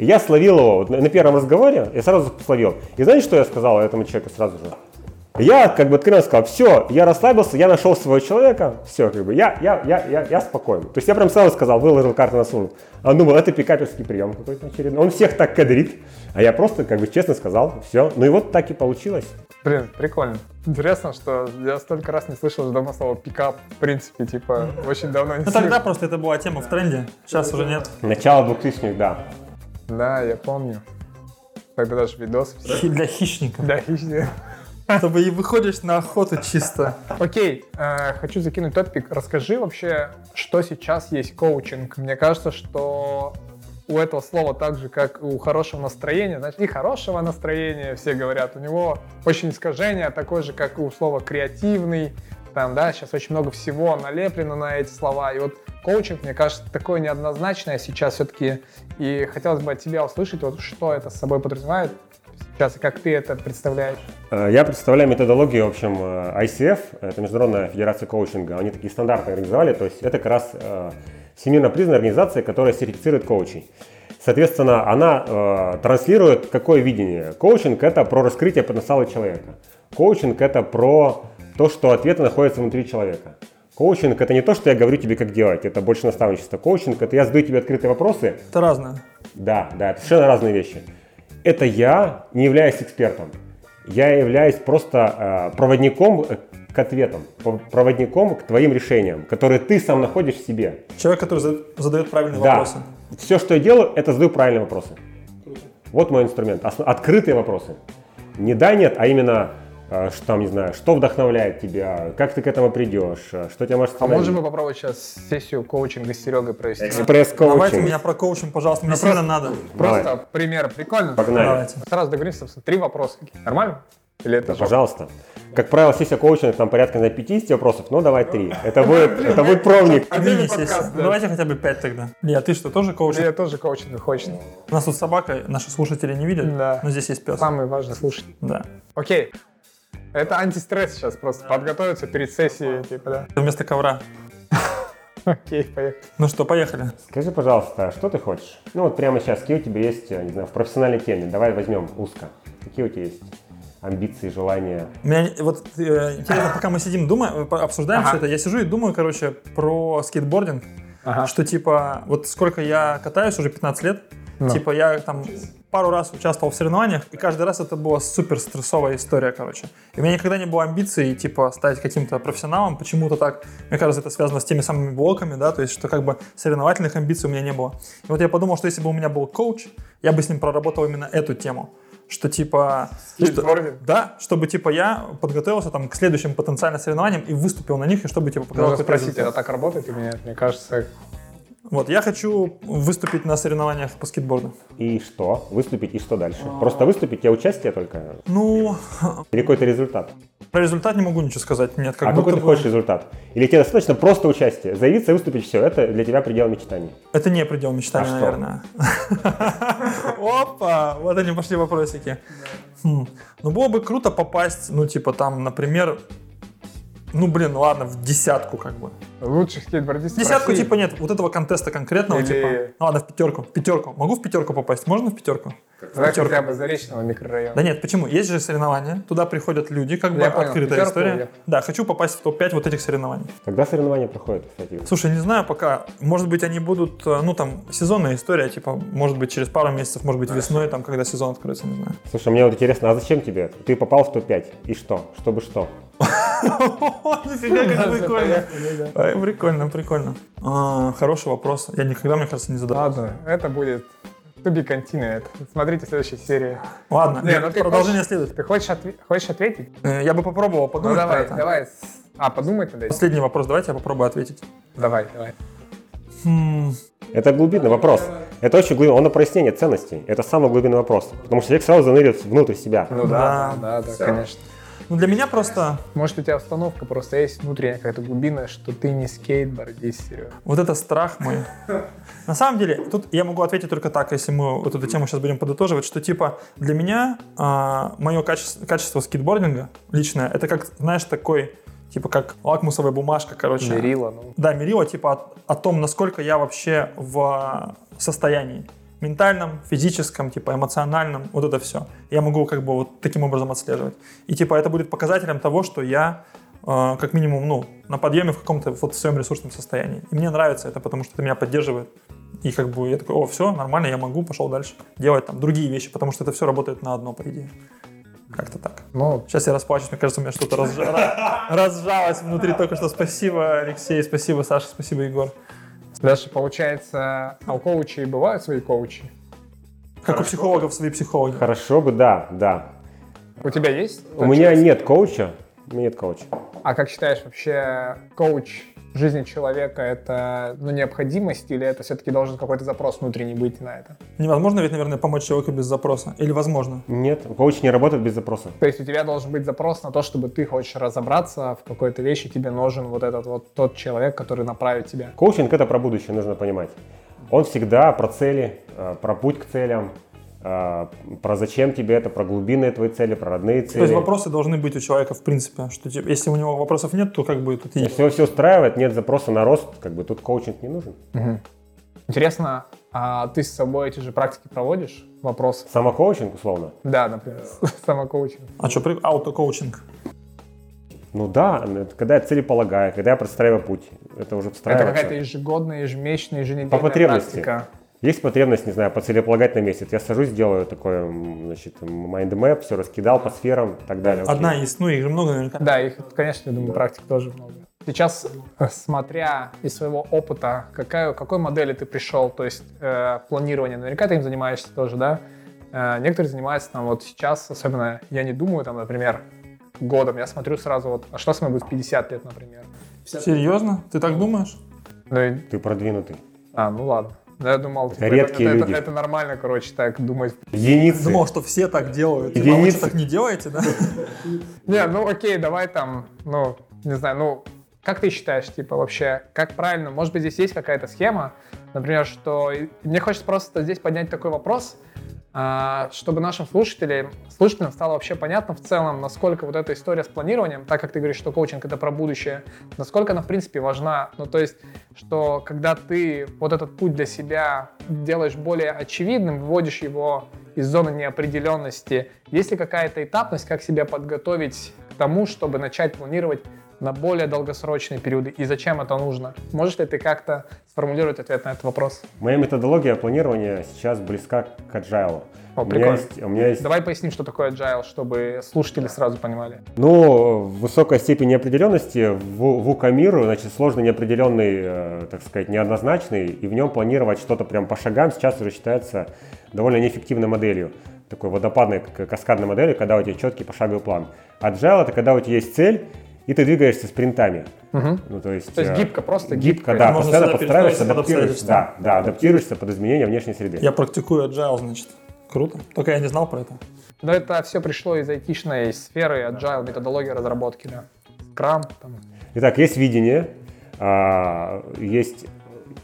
И я словил его вот на первом разговоре, я сразу словил. И знаете, что я сказал этому человеку сразу же? Я как бы откровенно сказал, все, я расслабился, я нашел своего человека, все, как бы, я, я, я, я, я спокоен. То есть я прям сразу сказал, выложил карты на. А он думал, это пикаперский прием какой-то очередной. Он всех так кадрит. А я просто, как бы, честно сказал, все. Ну и вот так и получилось.
Блин, прикольно. Интересно, что я столько раз не слышал давно слово пикап. В принципе, типа, очень давно не
Ну тогда просто это была тема в тренде, сейчас уже нет.
Начало 2000-х, да.
Да, я помню. Тогда даже.
Хи- Для хищников.
Да, хищные.
Чтобы и выходишь на охоту чисто.
Окей, э, хочу закинуть топик. Расскажи вообще, что сейчас есть коучинг. Мне кажется, что у этого слова так же, как у хорошего настроения, значит, и хорошего настроения, все говорят, у него очень искажение, такое же, как у слова креативный, там, да, сейчас очень много всего налеплено на эти слова, и вот коучинг, мне кажется, такое неоднозначное сейчас все-таки, и хотелось бы от тебя услышать, вот что это с собой подразумевает сейчас, и как ты это представляешь.
Э, Я представляю методологию, в общем, э, ICF, это Международная Федерация Коучинга, они такие стандарты организовали, то есть это как раз э, всемирно признанная организация, которая сертифицирует коучей. Соответственно, она э, транслирует какое видение. Коучинг – это про раскрытие потенциала человека. Коучинг – это про то, что ответы находятся внутри человека. Коучинг – это не то, что я говорю тебе, как делать, это больше наставничество. Коучинг – это я задаю тебе открытые вопросы,
Это разное.
да, да, это совершенно разные вещи. Это я не являюсь экспертом. Я являюсь просто э, проводником к ответам, проводником к твоим решениям, которые ты сам находишь в себе.
Человек, который за- задает правильные
Да.
вопросы.
Все, что я делаю, это задаю правильные вопросы. Вот мой инструмент. Открытые вопросы. Не да, нет, а именно, что там, не знаю, что вдохновляет тебя, как ты к этому придешь, э, что тебя может
А можем
остановить.
мы попробовать сейчас сессию коучинга с Серегой провести?
Давайте
Экспресс-коучинг.
меня про коучинг, пожалуйста, мне сильно надо.
Просто пример, прикольно?
Погнали.
Давайте.
Сразу договоримся, собственно, три вопроса. Нормально? Или это
Да,
жопа?
пожалуйста. Как правило, сессия коучинга там порядка на 50 вопросов, ну давай три. Это будет, это будет пробник.
Давайте хотя бы пять тогда. Илья, а ты что, тоже коуч?
Я тоже коучинг хочет.
У нас тут собака, наши слушатели не видят,
Да.
но здесь есть пес.
Самый важный слушатель.
Да.
Окей. Это антистресс сейчас просто. Подготовиться перед сессией, типа, да.
Вместо ковра.
Окей, поехали.
Ну что, поехали.
Скажи, пожалуйста, что ты хочешь? Ну вот прямо сейчас, какие у тебя есть, я не знаю, в профессиональной теме? Давай возьмем узко. Какие у тебя есть амбиции, желания?
У меня вот э, интересно, пока мы сидим, думаем, обсуждаем
Ага.
все это, я сижу и думаю, короче, про скейтбординг,
Ага.
что типа, вот сколько я катаюсь, уже 15 лет,
Ну.
типа я там пару раз участвовал в соревнованиях, и каждый раз это была супер стрессовая история, короче. И у меня никогда не было амбиций, типа, стать каким-то профессионалом, почему-то так. Мне кажется, это связано с теми самыми блоками, да, то есть, что как бы соревновательных амбиций у меня не было. И вот я подумал, что если бы у меня был коуч, я бы с ним проработал именно эту тему. Что типа... что-
Скейтбординг?
да, чтобы типа я подготовился там к следующим потенциально соревнованиям и выступил на них, и чтобы типа показал какой-то
спросить, это так работает или нет? Мне кажется,
Вот, я хочу выступить на соревнованиях по скейтборду.
И что? Выступить, и что дальше? Просто выступить, а участие только?
Ну,
Или какой-то результат?
про результат не могу ничего сказать. Нет, как
а какой ты
бы-
хочешь результат? Или тебе достаточно просто участие? Заявиться и выступить, все, это для тебя предел мечтаний.
Это не предел мечтаний,
А
наверное. Опа, вот они пошли вопросики. Хм. Ну, было бы круто попасть, ну, типа там, например, ну, блин, ладно, в десятку как бы.
лучших скейтбордистов
Десятку,
России.
типа, нет, вот этого контеста конкретного,
Или-
типа, ну, ладно, в пятерку, в пятерку. Могу в пятерку попасть? Можно в пятерку?
Давай
пятерку.
хотя бы Заречного микрорайона.
Да нет, почему? Есть же соревнования, туда приходят люди, как бы
Я понял,
открытая
пятерку
история.
я-
Да, хочу попасть в топ-5 вот этих соревнований.
Когда соревнования проходят, кстати?
Слушай, не знаю пока. Может быть, они будут, э, ну, там, сезонная история, типа, может быть, через пару месяцев, может быть, весной, там, когда сезон откроется, не знаю.
Слушай, мне вот интересно, а зачем тебе? Ты попал в топ-5, и что? Чтобы что?
Нифига, как прикольно. Прикольно, прикольно. А, Хороший вопрос. Я никогда, мне кажется, не задавал.
Ладно, это будет to be continued. Смотрите следующей серии.
Ладно,
Не, ну
продолжение
хочешь-
следует.
Ты хочешь, отве- хочешь ответить?
Э, Я бы попробовал
Ну
подумать про
давай,
это.
давай. А, подумать надо.
Последний вопрос, давайте я попробую ответить.
Давай, давай.
Хм,
Это глубинный вопрос. Это очень глубинный, он на прояснение ценностей. Это самый глубинный вопрос. Потому что человек сразу заныривает внутрь себя.
Ну
Да.
да, да, да, конечно.
Ну, для меня просто
Может, у тебя установка просто есть внутренняя какая-то глубина, что ты не скейтбордист, Серега.
вот это страх мой. На самом деле, тут я могу ответить только так, если мы вот эту тему сейчас будем подытоживать, что типа для меня мое качество, качество скейтбординга личное, это как, знаешь, такой, типа как лакмусовая бумажка, короче.
Мерила, ну.
Да, мерило типа о, о том, насколько я вообще в состоянии ментальном, физическом, типа эмоциональном, вот это все. Я могу как бы вот таким образом отслеживать. И типа это будет показателем того, что я э, как минимум, ну, на подъеме в каком-то вот своем ресурсном состоянии. И мне нравится это, потому что это меня поддерживает. И как бы я такой, о, все, нормально, я могу, пошел дальше. Делать там другие вещи, потому что это все работает на одно, по идее. Как-то так.
Ну,
Сейчас я расплачусь, мне кажется, у меня что-то разжа- разжалось внутри только что. Спасибо, Алексей, спасибо, Саша, спасибо, Егор.
Дальше, получается, а у коучей бывают свои коучи?
Как у психологов свои психологи.
Хорошо бы, да, да.
У тебя есть?
У меня нет коуча. У меня нет коуча.
А как считаешь, вообще коуч жизни человека это ну, необходимость или это все-таки должен какой-то запрос внутренний быть на это?
Невозможно ведь, наверное, помочь человеку без запроса. Или возможно?
Нет, коуч не работает без запроса.
То есть у тебя должен быть запрос на то, чтобы ты хочешь разобраться в какой-то вещи, тебе нужен вот этот вот тот человек, который направит тебя.
Коучинг это про будущее, нужно понимать. Он всегда про цели, э, про путь к целям, про зачем тебе это, про глубинные твои цели, про родные цели.
То есть вопросы должны быть у человека, в принципе. Что типа, если у него вопросов нет, то как бы тут и...
Если его все устраивает, нет запроса на рост, как бы тут коучинг не нужен.
Интересно, а ты с собой эти же практики проводишь? Вопросы?
Самокоучинг, условно.
Да, например, самокоучинг.
А что, аутокоучинг?
Ну да, это когда я целеполагаю, когда я простраиваю путь. Это уже
Это
встраивается.
какая-то ежегодная, ежемесячная, еженедельная
По потребности.
практика.
Есть потребность, не знаю, поцелеполагать на месяц. Я сажусь, делаю такой, м, значит, mind map, все раскидал по сферам и так далее. Окей.
Одна есть, ну их же много наверняка.
Да, их, конечно, я думаю, практик тоже много. Сейчас, э, смотря из своего опыта, какая, к какой модели ты пришел, то есть э, планирование, наверняка ты им занимаешься тоже, да? Э, некоторые занимаются там вот сейчас, особенно я не думаю, там, например, годом, я смотрю сразу вот, а что с мной будет в 50 лет, например?
Серьезно? Ты так думаешь?
Ну, и-
Ты продвинутый.
а, ну ладно. Да, я думал, типа,
редкие
это,
люди.
Это, это нормально, короче, так думать.
Единицы.
Думал, что все так делают. Типа,
Единицы.
вы что, так не делаете, да?
Не, ну окей, давай там, ну, не знаю, ну, как ты считаешь, типа, вообще, как правильно? Может быть, здесь есть какая-то схема, например, что... Мне хочется просто здесь поднять такой вопрос, а, чтобы нашим слушателям, слушателям стало вообще понятно в целом, насколько вот эта история с планированием, так как ты говоришь, что коучинг это про будущее, насколько она в принципе важна. Ну, то есть, что когда ты вот этот путь для себя делаешь более очевидным, выводишь его из зоны неопределенности, есть ли какая-то этапность, как себя подготовить к тому, чтобы начать планировать на более долгосрочные периоды и зачем это нужно? Можешь ли ты как-то сформулировать ответ на этот вопрос?
Моя методология планирования сейчас близка к agile.
О,
у, меня
прикольно.
есть, у меня есть
Давай поясним, что такое agile, чтобы слушатели сразу понимали.
Ну, высокая степень неопределенности в, в УК-миру, значит, сложно неопределенный, э, так сказать, неоднозначный, и в нем планировать что-то прям по шагам сейчас уже считается довольно неэффективной моделью. Такой водопадной каскадной модели, когда у тебя четкий пошаговый план. Agile — это когда у тебя есть цель, и ты двигаешься спринтами.
Мгм.
Ну, то есть,
То есть
э,
гибко, просто
гибко,
гибко.
да,
Можно
постоянно подстраиваешься, адаптируешься, да, да, адаптируешься под изменения внешней среды.
Я практикую agile, значит. Круто. Только я не знал про это.
Но это все пришло из айтишной сферы, agile, методология разработки, да. Scrum, там.
Итак, есть видение, а, есть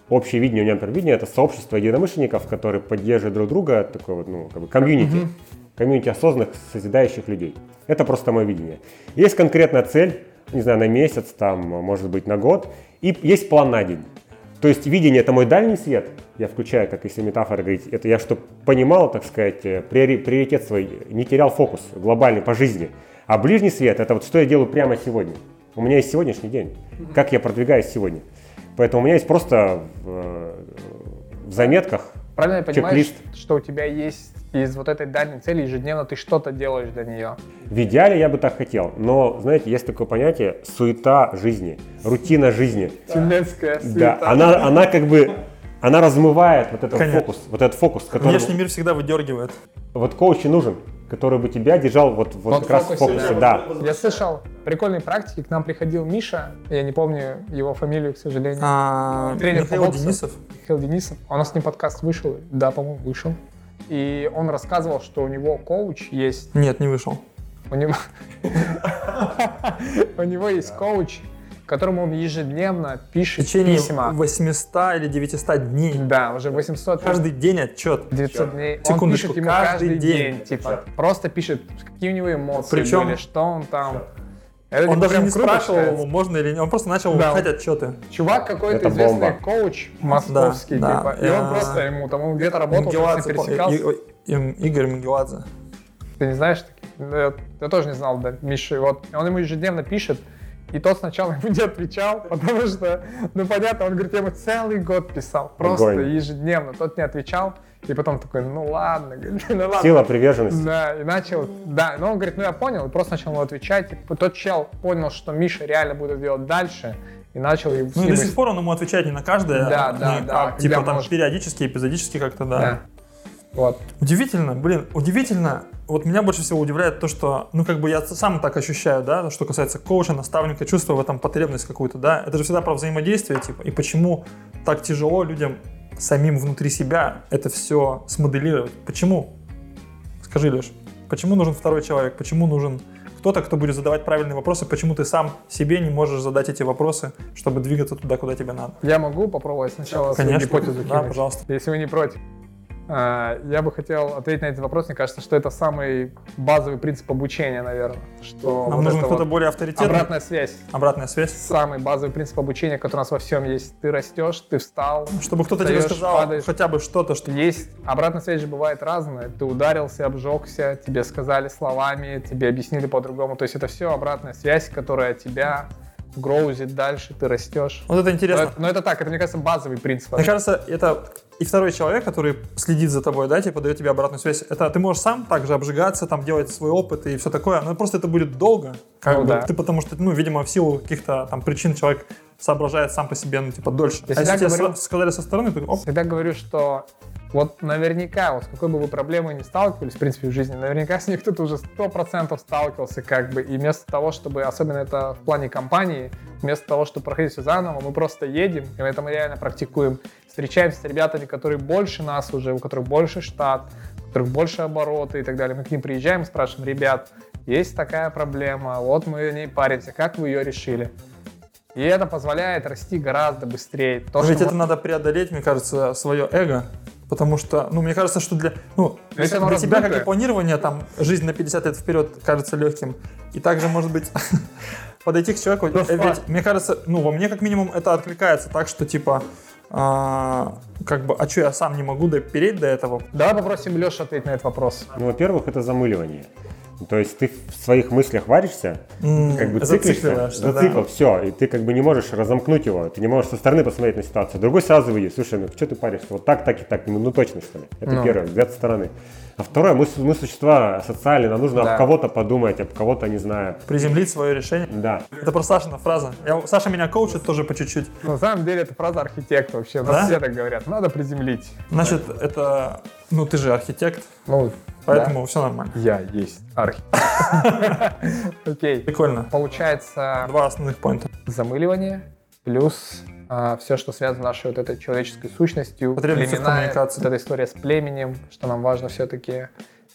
общее видение, у меня, например, видение, это сообщество единомышленников, которые поддерживают друг друга, такое вот, ну, как бы комьюнити, комьюнити осознанных, созидающих людей. Это просто мое видение. Есть конкретная цель, не знаю, на месяц, там, может быть, на год, и есть план на день. То есть видение – это мой дальний свет, я включаю, как если метафора говорить, это я чтобы понимал, так сказать, э, приори- приоритет свой, не терял фокус глобальный по жизни. А ближний свет – это вот что я делаю прямо сегодня. У меня есть сегодняшний день, как я продвигаюсь сегодня. Поэтому у меня есть просто в, э, в заметках
Правильно я понимаю,
Чек-лист.
что у тебя есть из вот этой дальней цели ежедневно ты что-то делаешь для нее?
В идеале я бы так хотел, но, знаете, есть такое понятие суета жизни, рутина жизни.
Вселенская
Да, она, она как бы, она размывает вот этот
Конечно.
фокус, вот этот фокус, который
Внешний мир всегда выдергивает.
вот коуч и нужен, который бы тебя держал вот, вот,
Вот
как раз в
фокусе,
фокусе,
да.
да.
Я слышал прикольные практики. К нам приходил Миша, я не помню его фамилию, к сожалению.
А,
Тренер по
Михаил
боксу.
Денисов.
Михаил Денисов. У нас с ним подкаст вышел. Да, по-моему, вышел. И он рассказывал, что у него коуч есть.
Нет, не вышел.
У него, у него есть коуч, которому он ежедневно
В
пишет
течение
письма.
800 или 900 дней.
Да, уже 800
Каждый день отчет.
900 дней. Он
Секундочку,
пишет ему
каждый
каждый
день.
день. Типа, просто пишет, какие у него эмоции
Причем-
были, что он там. Это,
Он
типа,
даже не спрашивал
считается.
ему, можно или нет. Он просто начал
Да.
выпускать отчеты.
Чувак какой-то
Это
известный
бомба.
коуч московский,
Да,
типа.
да.
И он просто ему там, он где-то работал,
по-
пересекался.
Игорь Менгеладзе.
Ты не знаешь таких? Ну, Я, я тоже не знал, да, Миша. Вот он ему ежедневно пишет, и тот сначала ему не отвечал, потому что, ну понятно, он говорит, я ему целый год писал, просто
Огонь.
ежедневно. Тот не отвечал, и потом такой, ну ладно, говорит, ну ладно.
Сила приверженности.
Да, и начал, да, но он говорит, ну я понял, и просто начал ему отвечать. И тот чел понял, что Миша реально будет делать дальше, и начал
Ну и до сих пор он ему отвечает не на каждое,
Да,
а,
да,
не-
да,
а, типа там
может.
периодически, эпизодически как-то, да.
Да. Вот.
Удивительно, блин, удивительно. Вот меня больше всего удивляет то, что, ну, как бы я сам так ощущаю, да, что касается коуча, наставника, чувствую в этом потребность какую-то, да. Это же всегда про взаимодействие, типа, и почему так тяжело людям самим внутри себя это все смоделировать. Почему? Скажи, Леш, почему нужен второй человек? Почему нужен кто-то, кто будет задавать правильные вопросы? Почему ты сам себе не можешь задать эти вопросы, чтобы двигаться туда, куда тебе надо?
Я могу попробовать сначала свою
Конечно,
гипотезу
да,
кинуть?
пожалуйста.
Если вы не против. А, Я бы хотел ответить на этот вопрос. Мне кажется, что это самый базовый принцип обучения, наверное. Что
Нам
вот
нужен кто-то
вот
более авторитетный.
обратная связь.
Обратная связь.
Самый базовый принцип обучения, который у нас во всем есть. Ты растешь, ты встал.
Чтобы кто-то тебе сказал
падаешь.
хотя бы что-то, что
Есть обратная связь же бывает разная. Ты ударился, обжегся, тебе сказали словами, тебе объяснили по-другому. То есть это все обратная связь, которая тебя гроузит дальше, ты растешь.
Вот это
Но
интересно.
это, но это так, это, мне кажется, базовый принцип.
Мне кажется, это и второй человек, который следит за тобой, да, типа дает тебе обратную связь. Это ты можешь сам также обжигаться, там делать свой опыт и все такое, но просто это будет долго, как
Ну
бы
да.
ты потому что, ну, видимо, в силу каких-то там причин человек соображает сам по себе, ну, типа, дольше.
Я
а если тебе
говорю-
сказали со стороны, ты оп,
Всегда говорю, что вот наверняка, вот с какой бы вы проблемой ни сталкивались, в принципе, в жизни, наверняка с ней кто-то уже сто процентов сталкивался, как бы, и вместо того, чтобы, особенно это в плане компании, вместо того, чтобы проходить все заново, мы просто едем, и это мы реально практикуем, встречаемся с ребятами, которые больше нас уже, у которых больше штат, у которых больше обороты и так далее. Мы к ним приезжаем и спрашиваем, ребят, есть такая проблема, вот мы о ней паримся, как вы ее решили? И это позволяет расти гораздо быстрее. То,
ведь это надо преодолеть, мне кажется, свое эго. Потому что, ну, мне кажется, что для, ну,
если
для тебя, как
раздутое.
и планирование, там, жизнь на 50 лет вперед кажется легким. И также, может быть, подойти к человеку.
Ну,
э,
факт.
Ведь, мне кажется, ну, во мне, как минимум, это откликается так, что, типа, а, как бы, а что, я сам не могу допереть до этого?
Давай попросим Лешу ответить на этот вопрос.
Ну, во-первых, это замыливание. То есть ты в своих мыслях варишься,
М,
как бы циклишься,
зацикливаешься, да.
зацикл, все, и ты как бы не можешь разомкнуть его, ты не можешь со стороны посмотреть на ситуацию. Другой сразу выйдет, слушай, ну что ты паришься, вот так, так и так, ну, ну точно что ли. Это
Ну.
первое, взгляд со стороны. А второе, мы, мы существа социальные, нам нужно
Да.
об кого-то подумать, об кого-то, не знаю.
Приземлить свое решение.
Да.
Это просто Сашина фраза. Я, Саша меня коучит тоже по чуть-чуть.
На самом деле это фраза архитекта вообще.
Да?
все так говорят. Надо приземлить.
Значит, это, ну, ты же архитект,
Ну,
поэтому все нормально.
да. я есть архитектор. Окей.
Прикольно.
Получается
Два основных поинта.
замыливание плюс все, что связано с нашей вот этой человеческой сущностью,
Потребность в
племенная,
коммуникации.
вот эта история с племенем, что нам важно все-таки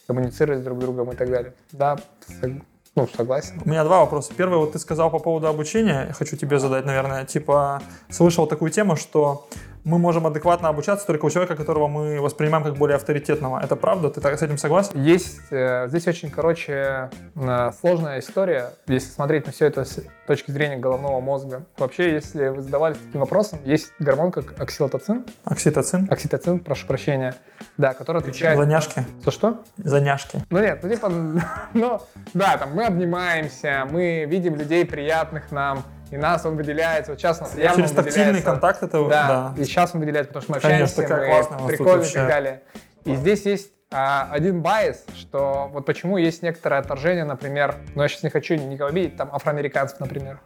коммуницировать с друг другом и так далее. Да, сог- ну, согласен.
У меня два вопроса. Первый, вот ты сказал по поводу обучения, я хочу тебе задать, наверное, типа, слышал такую тему, что мы можем адекватно обучаться только у человека, которого мы воспринимаем как более авторитетного. Это правда? Ты так с этим согласен?
Есть э, здесь очень, короче, э, сложная история, если смотреть на все это с точки зрения головного мозга. Вообще, если вы задавались таким вопросом, есть гормон как окситоцин,
Окситоцин?
окситоцин, прошу прощения, да, который отвечает...
Заняшки?
За что?
Заняшки.
Ну нет, ну типа, ну да, там мы обнимаемся, мы видим людей приятных нам, и нас он выделяется. Вот сейчас нас явно
Через тактильный контакт это...
Да, и сейчас он выделяется, потому что мы
Конечно,
общаемся, мы прикольно и так далее. И здесь есть а, один байс, что вот почему есть некоторое отторжение, например, но я сейчас не хочу никого обидеть, там афроамериканцев, например.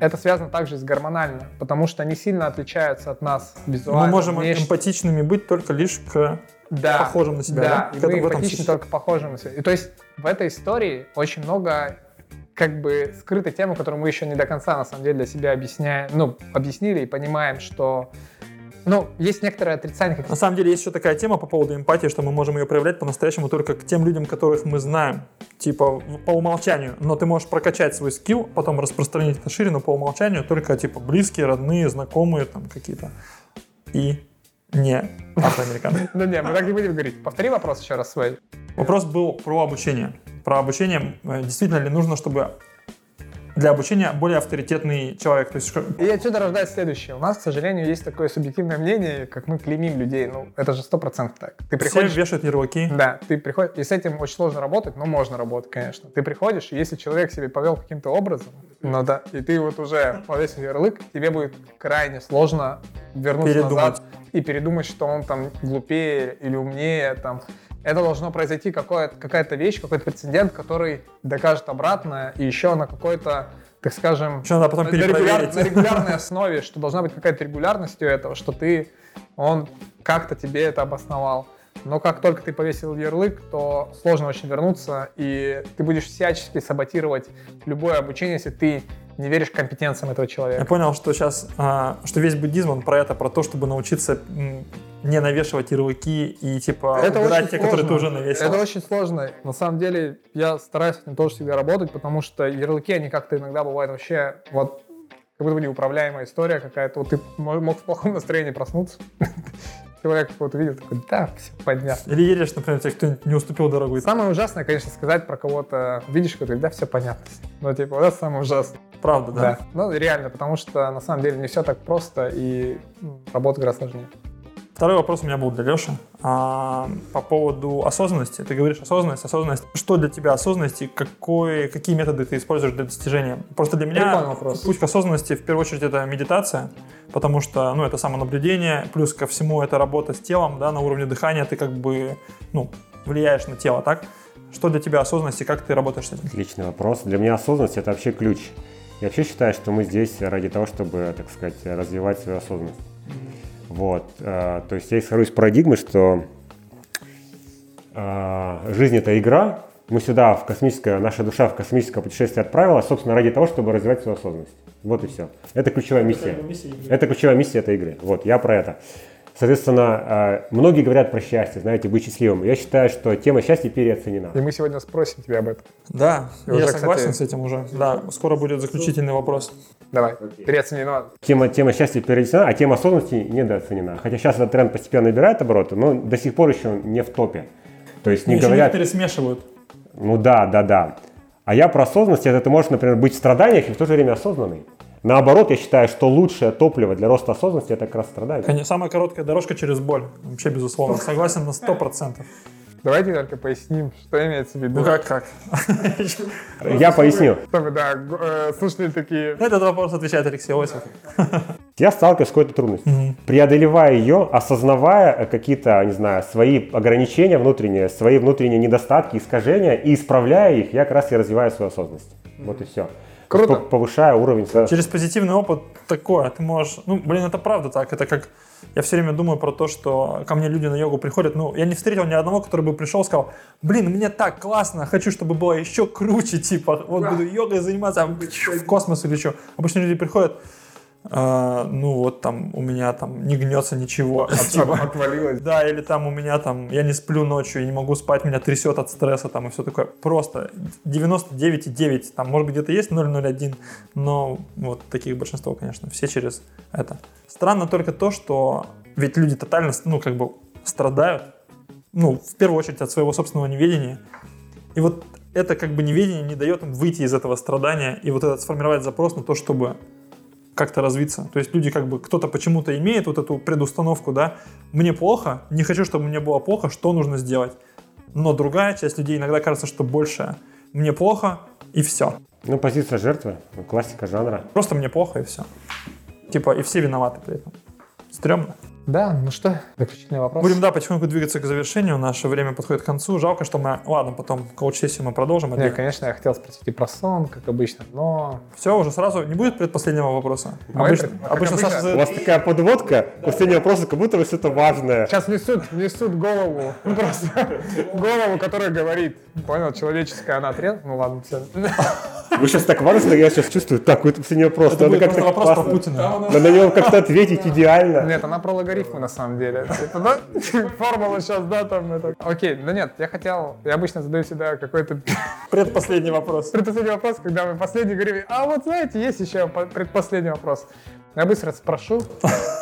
Это связано также с гормонально, потому что они сильно отличаются от нас визуально.
Мы можем
внешне.
эмпатичными быть только лишь к
да,
похожим на себя,
Да,
да?
и мы эмпатичны только похожим на себя. И то есть в этой истории очень много как бы скрытой темы, которую мы еще не до конца на самом деле для себя объясняем, ну, объяснили и понимаем, что ну, есть некоторое отрицание. как-
На самом деле есть еще такая тема по поводу эмпатии, что мы можем ее проявлять по-настоящему только к тем людям, которых мы знаем, типа по умолчанию. Но ты можешь прокачать свой скилл, потом распространить это шире, но по умолчанию только типа близкие, родные, знакомые там какие-то. И не афроамериканцы.
Ну, не, мы так не будем говорить. Повтори вопрос еще раз свой.
Вопрос был про обучение. Про обучение. Э, Действительно ли нужно, чтобы для обучения более авторитетный человек? То есть
И отсюда рождается следующее. У нас, к сожалению, есть такое субъективное мнение, как мы клеймим людей. Ну, это же сто процентов так. Ты
все
приходишь...
вешают ярлыки.
Да, ты приходишь, и с этим очень сложно работать, но можно работать, конечно. Ты приходишь, и если человек себя повел каким-то образом, ну да, и ты вот уже повесил ярлык, тебе будет крайне сложно вернуться
Передумать.
назад и передумать, что он там глупее или умнее, там. Это должно произойти какая-то вещь, какой-то прецедент, который докажет обратное, и еще на какой-то, так скажем,
Что надо потом
на, регуляр- на регулярной основе, что должна быть какая-то регулярность у этого, что ты, он как-то тебе это обосновал. Но как только ты повесил ярлык, то сложно очень вернуться, и ты будешь всячески саботировать любое обучение, если ты не веришь компетенциям этого
Я
человека.
понял, что сейчас, а, что весь буддизм он про это, про то, чтобы научиться не навешивать ярлыки и типа
Это
убирать те, которые ты
сложно.
уже навесил.
Это очень сложно. На самом деле, я стараюсь с этим тоже всегда работать, потому что ярлыки, они как-то иногда бывают вообще вот как будто бы неуправляемая история какая-то. Вот ты мо- мог в плохом настроении проснуться. Человек вот увидел, такой, да, все понятно.
Или едешь, например, тебе кто-нибудь не уступил дорогу.
Самое ужасное, конечно, сказать про кого-то, видишь, кто да, все понятно. Ну, типа, вот это самое ужасное.
Правда, да.
Да. Ну, реально, потому что на самом деле не все так просто, и м, работа гораздо сложнее.
Второй вопрос у меня был для Леши. А, по поводу осознанности. Ты говоришь осознанность, осознанность. Что для тебя осознанность и какой, какие методы ты используешь для достижения? Просто для меня путь к осознанности в первую очередь это медитация, потому что ну, это самонаблюдение, плюс ко всему это работа с телом, да, на уровне дыхания ты как бы ну, влияешь на тело, так? Что для тебя осознанность и как ты работаешь с этим?
Отличный вопрос. Для меня осознанность это вообще ключ. Я вообще считаю, что мы здесь ради того, чтобы, так сказать, развивать свою осознанность. Вот. э, То есть я исхожу из парадигмы, что э, жизнь это игра. Мы сюда в космическое, наша душа в космическое путешествие отправилась, собственно, ради того, чтобы развивать свою осознанность. Вот и все. Это ключевая миссия. Это ключевая миссия этой игры. Вот, я про это. Соответственно, э, многие говорят про счастье, знаете, быть счастливым. Я считаю, что тема счастья переоценена.
И мы сегодня спросим тебя об этом.
Да,
И
я
уже,
согласен
кстати-
с этим уже. Да, скоро будет заключительный вопрос.
Давай, переоценено.
Тема, тема счастья переоценена, а тема осознанности недооценена. Хотя сейчас этот тренд постепенно набирает обороты, но до сих пор еще не в топе. То есть не
Еще
говорят,
некоторые смешивают.
ну да, да, да. А я про осознанность, это ты можешь, например, быть в страданиях и в то же время осознанный. Наоборот, я считаю, что лучшее топливо для роста осознанности это как раз страдание.
Конечно, самая короткая дорожка через боль. Вообще, безусловно. Согласен на 100%.
Давайте только поясним, что имеется в виду.
Ну как, как?
Я поясню.
Чтобы, да, э, слушатели такие...
На этот вопрос отвечает Алексей Осипов.
Я сталкиваюсь с какой-то трудностью. Преодолевая ее, осознавая э, какие-то, не знаю, свои ограничения внутренние, свои внутренние недостатки, искажения, и исправляя их, я как раз и развиваю свою осознанность. Вот и все.
Круто.
Повышая уровень
Через позитивный опыт такое, ты можешь... Ну, блин, это правда так. Это как... Я все время думаю про то, что ко мне люди на йогу приходят. Ну, я не встретил ни одного, который бы пришел и сказал, блин, мне так классно, хочу, чтобы было еще круче, типа, вот буду йогой заниматься, а, в космос или что. Обычно люди приходят, «А, ну вот там у меня там не гнется ничего. типа.
Отвалилось.
Да, или там у меня там, я не сплю ночью, я не могу спать, меня трясет от стресса там и все такое. Просто 99,9, там может быть где-то есть 0,01, но вот таких большинство, конечно, все через это. Странно только то, что ведь люди тотально, ну как бы страдают, ну в первую очередь от своего собственного неведения. И вот это как бы неведение не дает им выйти из этого страдания и вот этот сформировать запрос на то, чтобы как-то развиться. То есть люди как бы, кто-то почему-то имеет вот эту предустановку, да, мне плохо, не хочу, чтобы мне было плохо, что нужно сделать? Но другая часть людей иногда кажется, что больше мне плохо и все.
Ну, позиция жертвы, классика жанра.
Просто мне плохо и все. Типа, и все виноваты при этом. Стремно.
Да, ну что, заключительный вопрос.
Будем, да, потихоньку двигаться к завершению. Наше время подходит к концу. Жалко, что мы... Ладно, потом коуч-сессию мы продолжим.
Не, конечно, я хотел спросить и про сон, как обычно, но...
Все, уже сразу не будет предпоследнего вопроса.
Мы
обычно
как
обычно
обычно.
Саша
У вас такая подводка, последний вопрос, как будто бы что-то важное.
Сейчас несут, несут голову, ну просто голову, которая говорит, понял, человеческая, она отрезана, ну ладно, все.
Вы сейчас так важно, я сейчас чувствую, так, это последний вопрос.
Это будет
как-то
просто вопрос про. Путина.
Надо на него как-то ответить идеально.
Нет, она про логарифмы на самом деле. Это, да? Формула сейчас, да, там это. Окей, да нет, я хотел, я обычно задаю всегда какой-то
Предпоследний вопрос.
предпоследний вопрос, когда мы последний говорим, а вот знаете, есть еще по- предпоследний вопрос. Я быстро спрошу.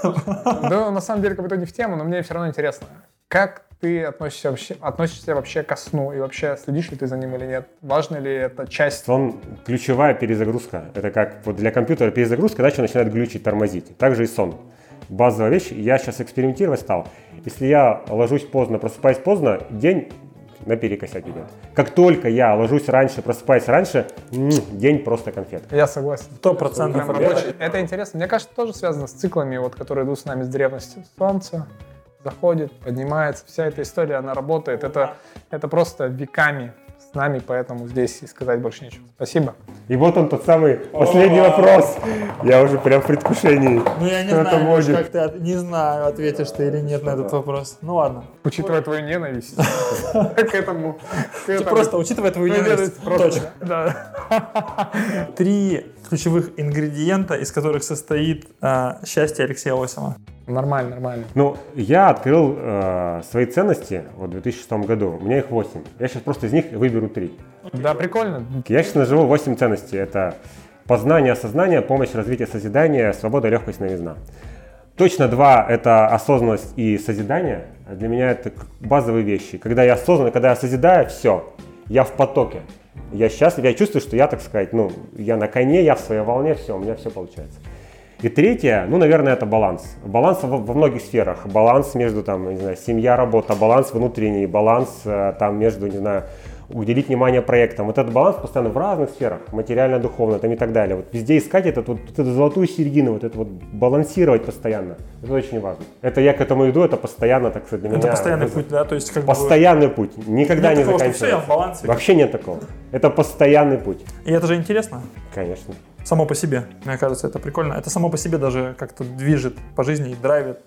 Да, на самом деле, как будто не в тему, но мне все равно интересно. Как ты относишься вообще, относишься вообще ко сну и вообще следишь ли ты за ним или нет? Важно ли это часть?
Сон – ключевая перезагрузка. Это как вот для компьютера перезагрузка, дальше начинает глючить, тормозить. Также и сон. Базовая вещь. Я сейчас экспериментировать стал. Если я ложусь поздно, просыпаюсь поздно, день наперекосяк идет. Как только я ложусь раньше, просыпаюсь раньше, день просто конфет.
Я согласен.
Сто процентов.
Это интересно. Мне кажется, тоже связано с циклами, вот, которые идут с нами с древности. Солнце заходит, поднимается. Вся эта история, она работает. Это, это просто веками нами, поэтому здесь и сказать больше нечего. Спасибо.
И вот он тот самый последний вопрос. Я уже прям в предвкушении.
Ну я не
Что это
знаю, как ты от- не знаю, ответишь ты или нет на этот вопрос. Ну ладно.
Учитывая твою ненависть к этому. к этому.
Просто учитывая твою ненависть.
Да.
Три ключевых ингредиента, из которых состоит а, счастье Алексея Лосева.
Нормально, нормально.
Ну, я открыл э, свои ценности вот, в 2006 году. У меня их 8. Я сейчас просто из них выберу 3.
Да, прикольно.
Я сейчас наживу 8 ценностей. Это познание, осознание, помощь, развитие, созидание, свобода, легкость, новизна. Точно два – это осознанность и созидание. Для меня это базовые вещи. Когда я осознанно, когда я созидаю, все, я в потоке. Я счастлив, я чувствую, что я, так сказать, ну, я на коне, я в своей волне, все, у меня все получается. И третье, ну, наверное, это баланс. Баланс во, во многих сферах. Баланс между, там, не знаю, семья, работа, баланс внутренний, баланс э, там между, не знаю, уделить внимание проектам. Вот этот баланс постоянно в разных сферах, материально, духовно там и так далее. Вот везде искать этот, вот, эту золотую середину, вот это вот балансировать постоянно. Это очень важно. Это я к этому иду, это постоянно, так сказать, для
Это
меня.
постоянный
вызов.
путь, да? То есть как бы...
Постоянный путь. Никогда
Нет
не
такого, что всё, я
заканчивается.
в балансе.
Вообще нет такого. Это постоянный путь.
И это же интересно.
Конечно.
Само по себе. Мне кажется, это прикольно. Это само по себе даже как-то движет по жизни и драйвит.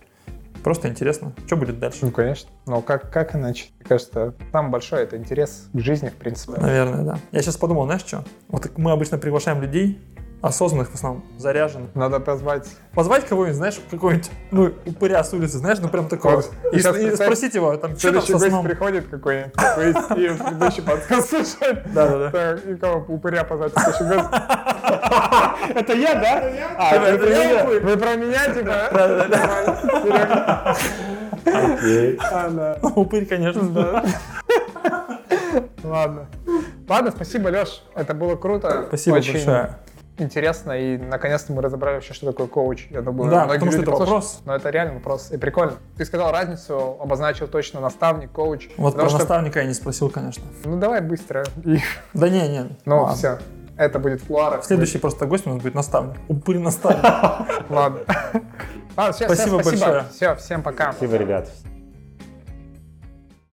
Просто интересно. Что будет дальше?
Ну, конечно. Но как, как иначе? Мне кажется, самое большое — это интерес к жизни, в принципе.
Наверное, да. Я сейчас подумал, знаешь что? Вот мы обычно приглашаем людей, осознанных в основном, заряженных.
Надо позвать
Позвать кого-нибудь, знаешь, какого-нибудь, ну, упыря с улицы, знаешь, ну прям такого.
Вот.
И, и
представь,
спросить его, там, что там
Следующий
со
гость
сном?
приходит какой-нибудь, и предыдущий подкаст слушает.
Да-да-да.
И кого упыря позвать следующий гость?
Это я, да? А,
Это я.
Вы про меня, типа?
Да-да-да.
Окей.
Да.
Упырь, конечно, да.
Ладно. Ладно, спасибо, Леш. Это было круто.
Спасибо
Очень
большое.
Интересно. И наконец-то мы разобрали вообще, что такое коуч. Я думаю,
Да,
многие
потому что это вопрос.
Но это реально вопрос. И прикольно. Ты сказал разницу, обозначил точно наставник, коуч.
Вот про
что-
наставника я не спросил, конечно.
Ну давай быстро. И-
Да не, не.
Ну
ладно.
все. Это будет в кулуарах.
Следующий просто гость у нас будет наставник. Упырь наставник.
Ладно. Ладно, всё, всё,
Спасибо большое.
Все, всем пока.
Спасибо, ребят.